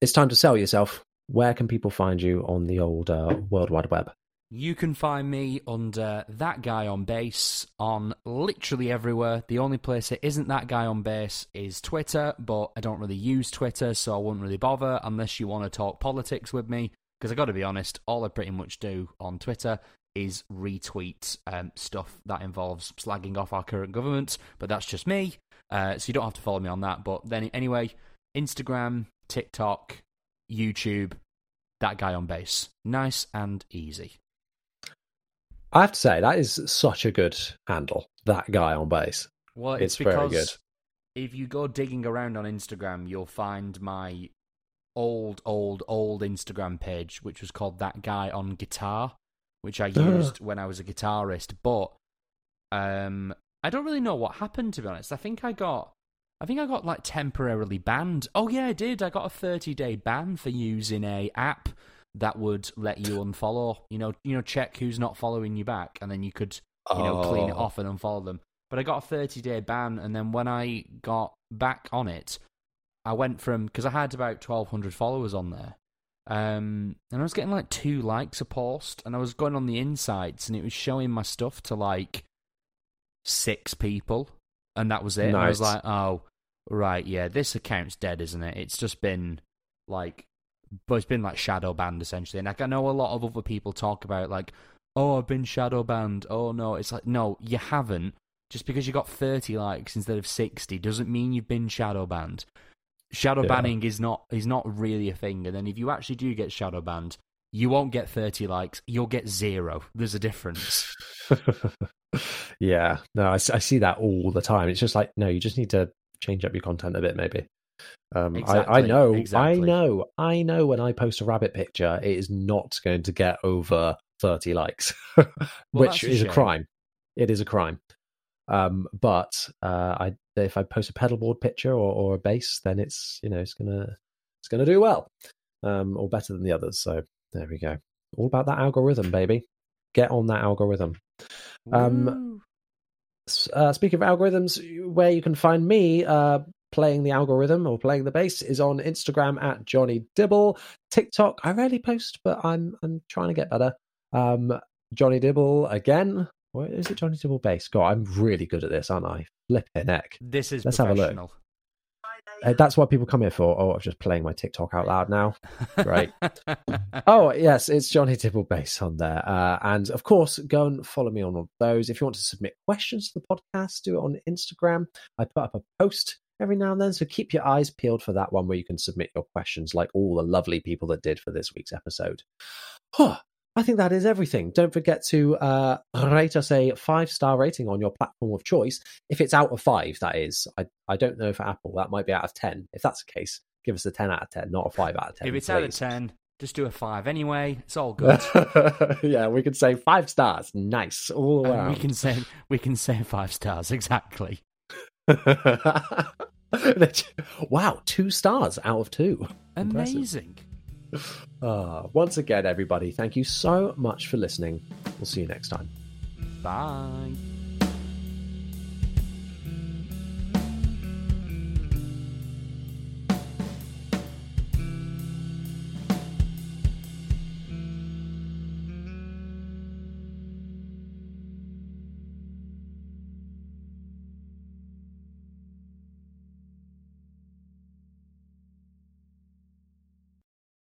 it's time to sell yourself. Where can people find you on the old uh, World Wide Web? You can find me under that guy on bass on literally everywhere. The only place it isn't that guy on bass is Twitter, but I don't really use Twitter, so I wouldn't really bother unless you want to talk politics with me. Because I got to be honest, all I pretty much do on Twitter is retweet um, stuff that involves slagging off our current government, but that's just me. Uh, so you don't have to follow me on that. But then anyway, Instagram, TikTok, YouTube, that guy on bass. Nice and easy. I have to say that is such a good handle. That guy on bass. Well, it's, It's very good. if you go digging around on Instagram, you'll find my old, old, old Instagram page, which was called That Guy on Guitar, which I used when I was a guitarist. But um, I don't really know what happened to be honest. I think I got, I think I got like temporarily banned. Oh yeah, I did. I got a thirty day ban for using a app that would let you unfollow. You know, you know, check who's not following you back, and then you could you know, clean it Oh. off and unfollow them. But I got a 30 day ban, and then when I got back on it, I went from because I had about 1,200 followers on there, um, and I was getting like two likes a post, and I was going on the insights, and it was showing my stuff to like six people, and that was it. And I was like, oh, right, yeah, this account's dead, isn't it? It's just been like, but it's been like shadow banned essentially, and like I know a lot of other people talk about like oh, I've been shadow banned. Oh no, it's like no, you haven't. Just because you got 30 likes instead of 60 doesn't mean you've been shadow banned. Shadow Yeah. banning is not is not really a thing. And then if you actually do get shadow banned, you won't get 30 likes. You'll get zero. There's a difference. yeah, no, I see that all the time. It's just like, no, you just need to change up your content a bit, maybe. Um, I, I know, exactly. I know, I know. When I post a rabbit picture, it is not going to get over thirty likes, which a is a crime. It is a crime. Um, but uh, I, if I post a pedalboard picture or, or a bass, then it's you know it's gonna it's gonna do well, um, or better than the others. So there we go. All about that algorithm, baby. Get on that algorithm. Um, Uh, speaking of algorithms, where you can find me uh, playing the algorithm or playing the bass is on Instagram at Jonny Dibble. TikTok, I rarely post, but I'm I'm trying to get better. Um, Jonny Dibble again. Where is it? Jonny Dibble bass. God, I'm really good at this, aren't I? Flipping heck. this is let's have a look. Uh, that's what people come here for. Oh, I'm just playing my TikTok out loud now. Right. Oh, yes, it's Jonny Dibble Bass on there. Uh, and of course, go and follow me on all those. If you want to submit questions to the podcast, do it on Instagram. I put up a post every now and then. So keep your eyes peeled for that one where you can submit your questions, like all the lovely people that did for this week's episode. Huh. I think that is everything. Don't forget to uh, rate us a five star rating on your platform of choice. If it's out of five, that is. I, I don't know for Apple. That might be out of 10. If that's the case, give us a 10 out of 10, not a 5 out of 10. If it's please. out of 10, just do a 5 anyway. It's all good. yeah, we could say five stars. Nice. All And around. we can say we can say 5 stars exactly. wow, two stars out of two. Amazing. Uh, once again, everybody, thank you so much for listening. We'll see you next time. Bye.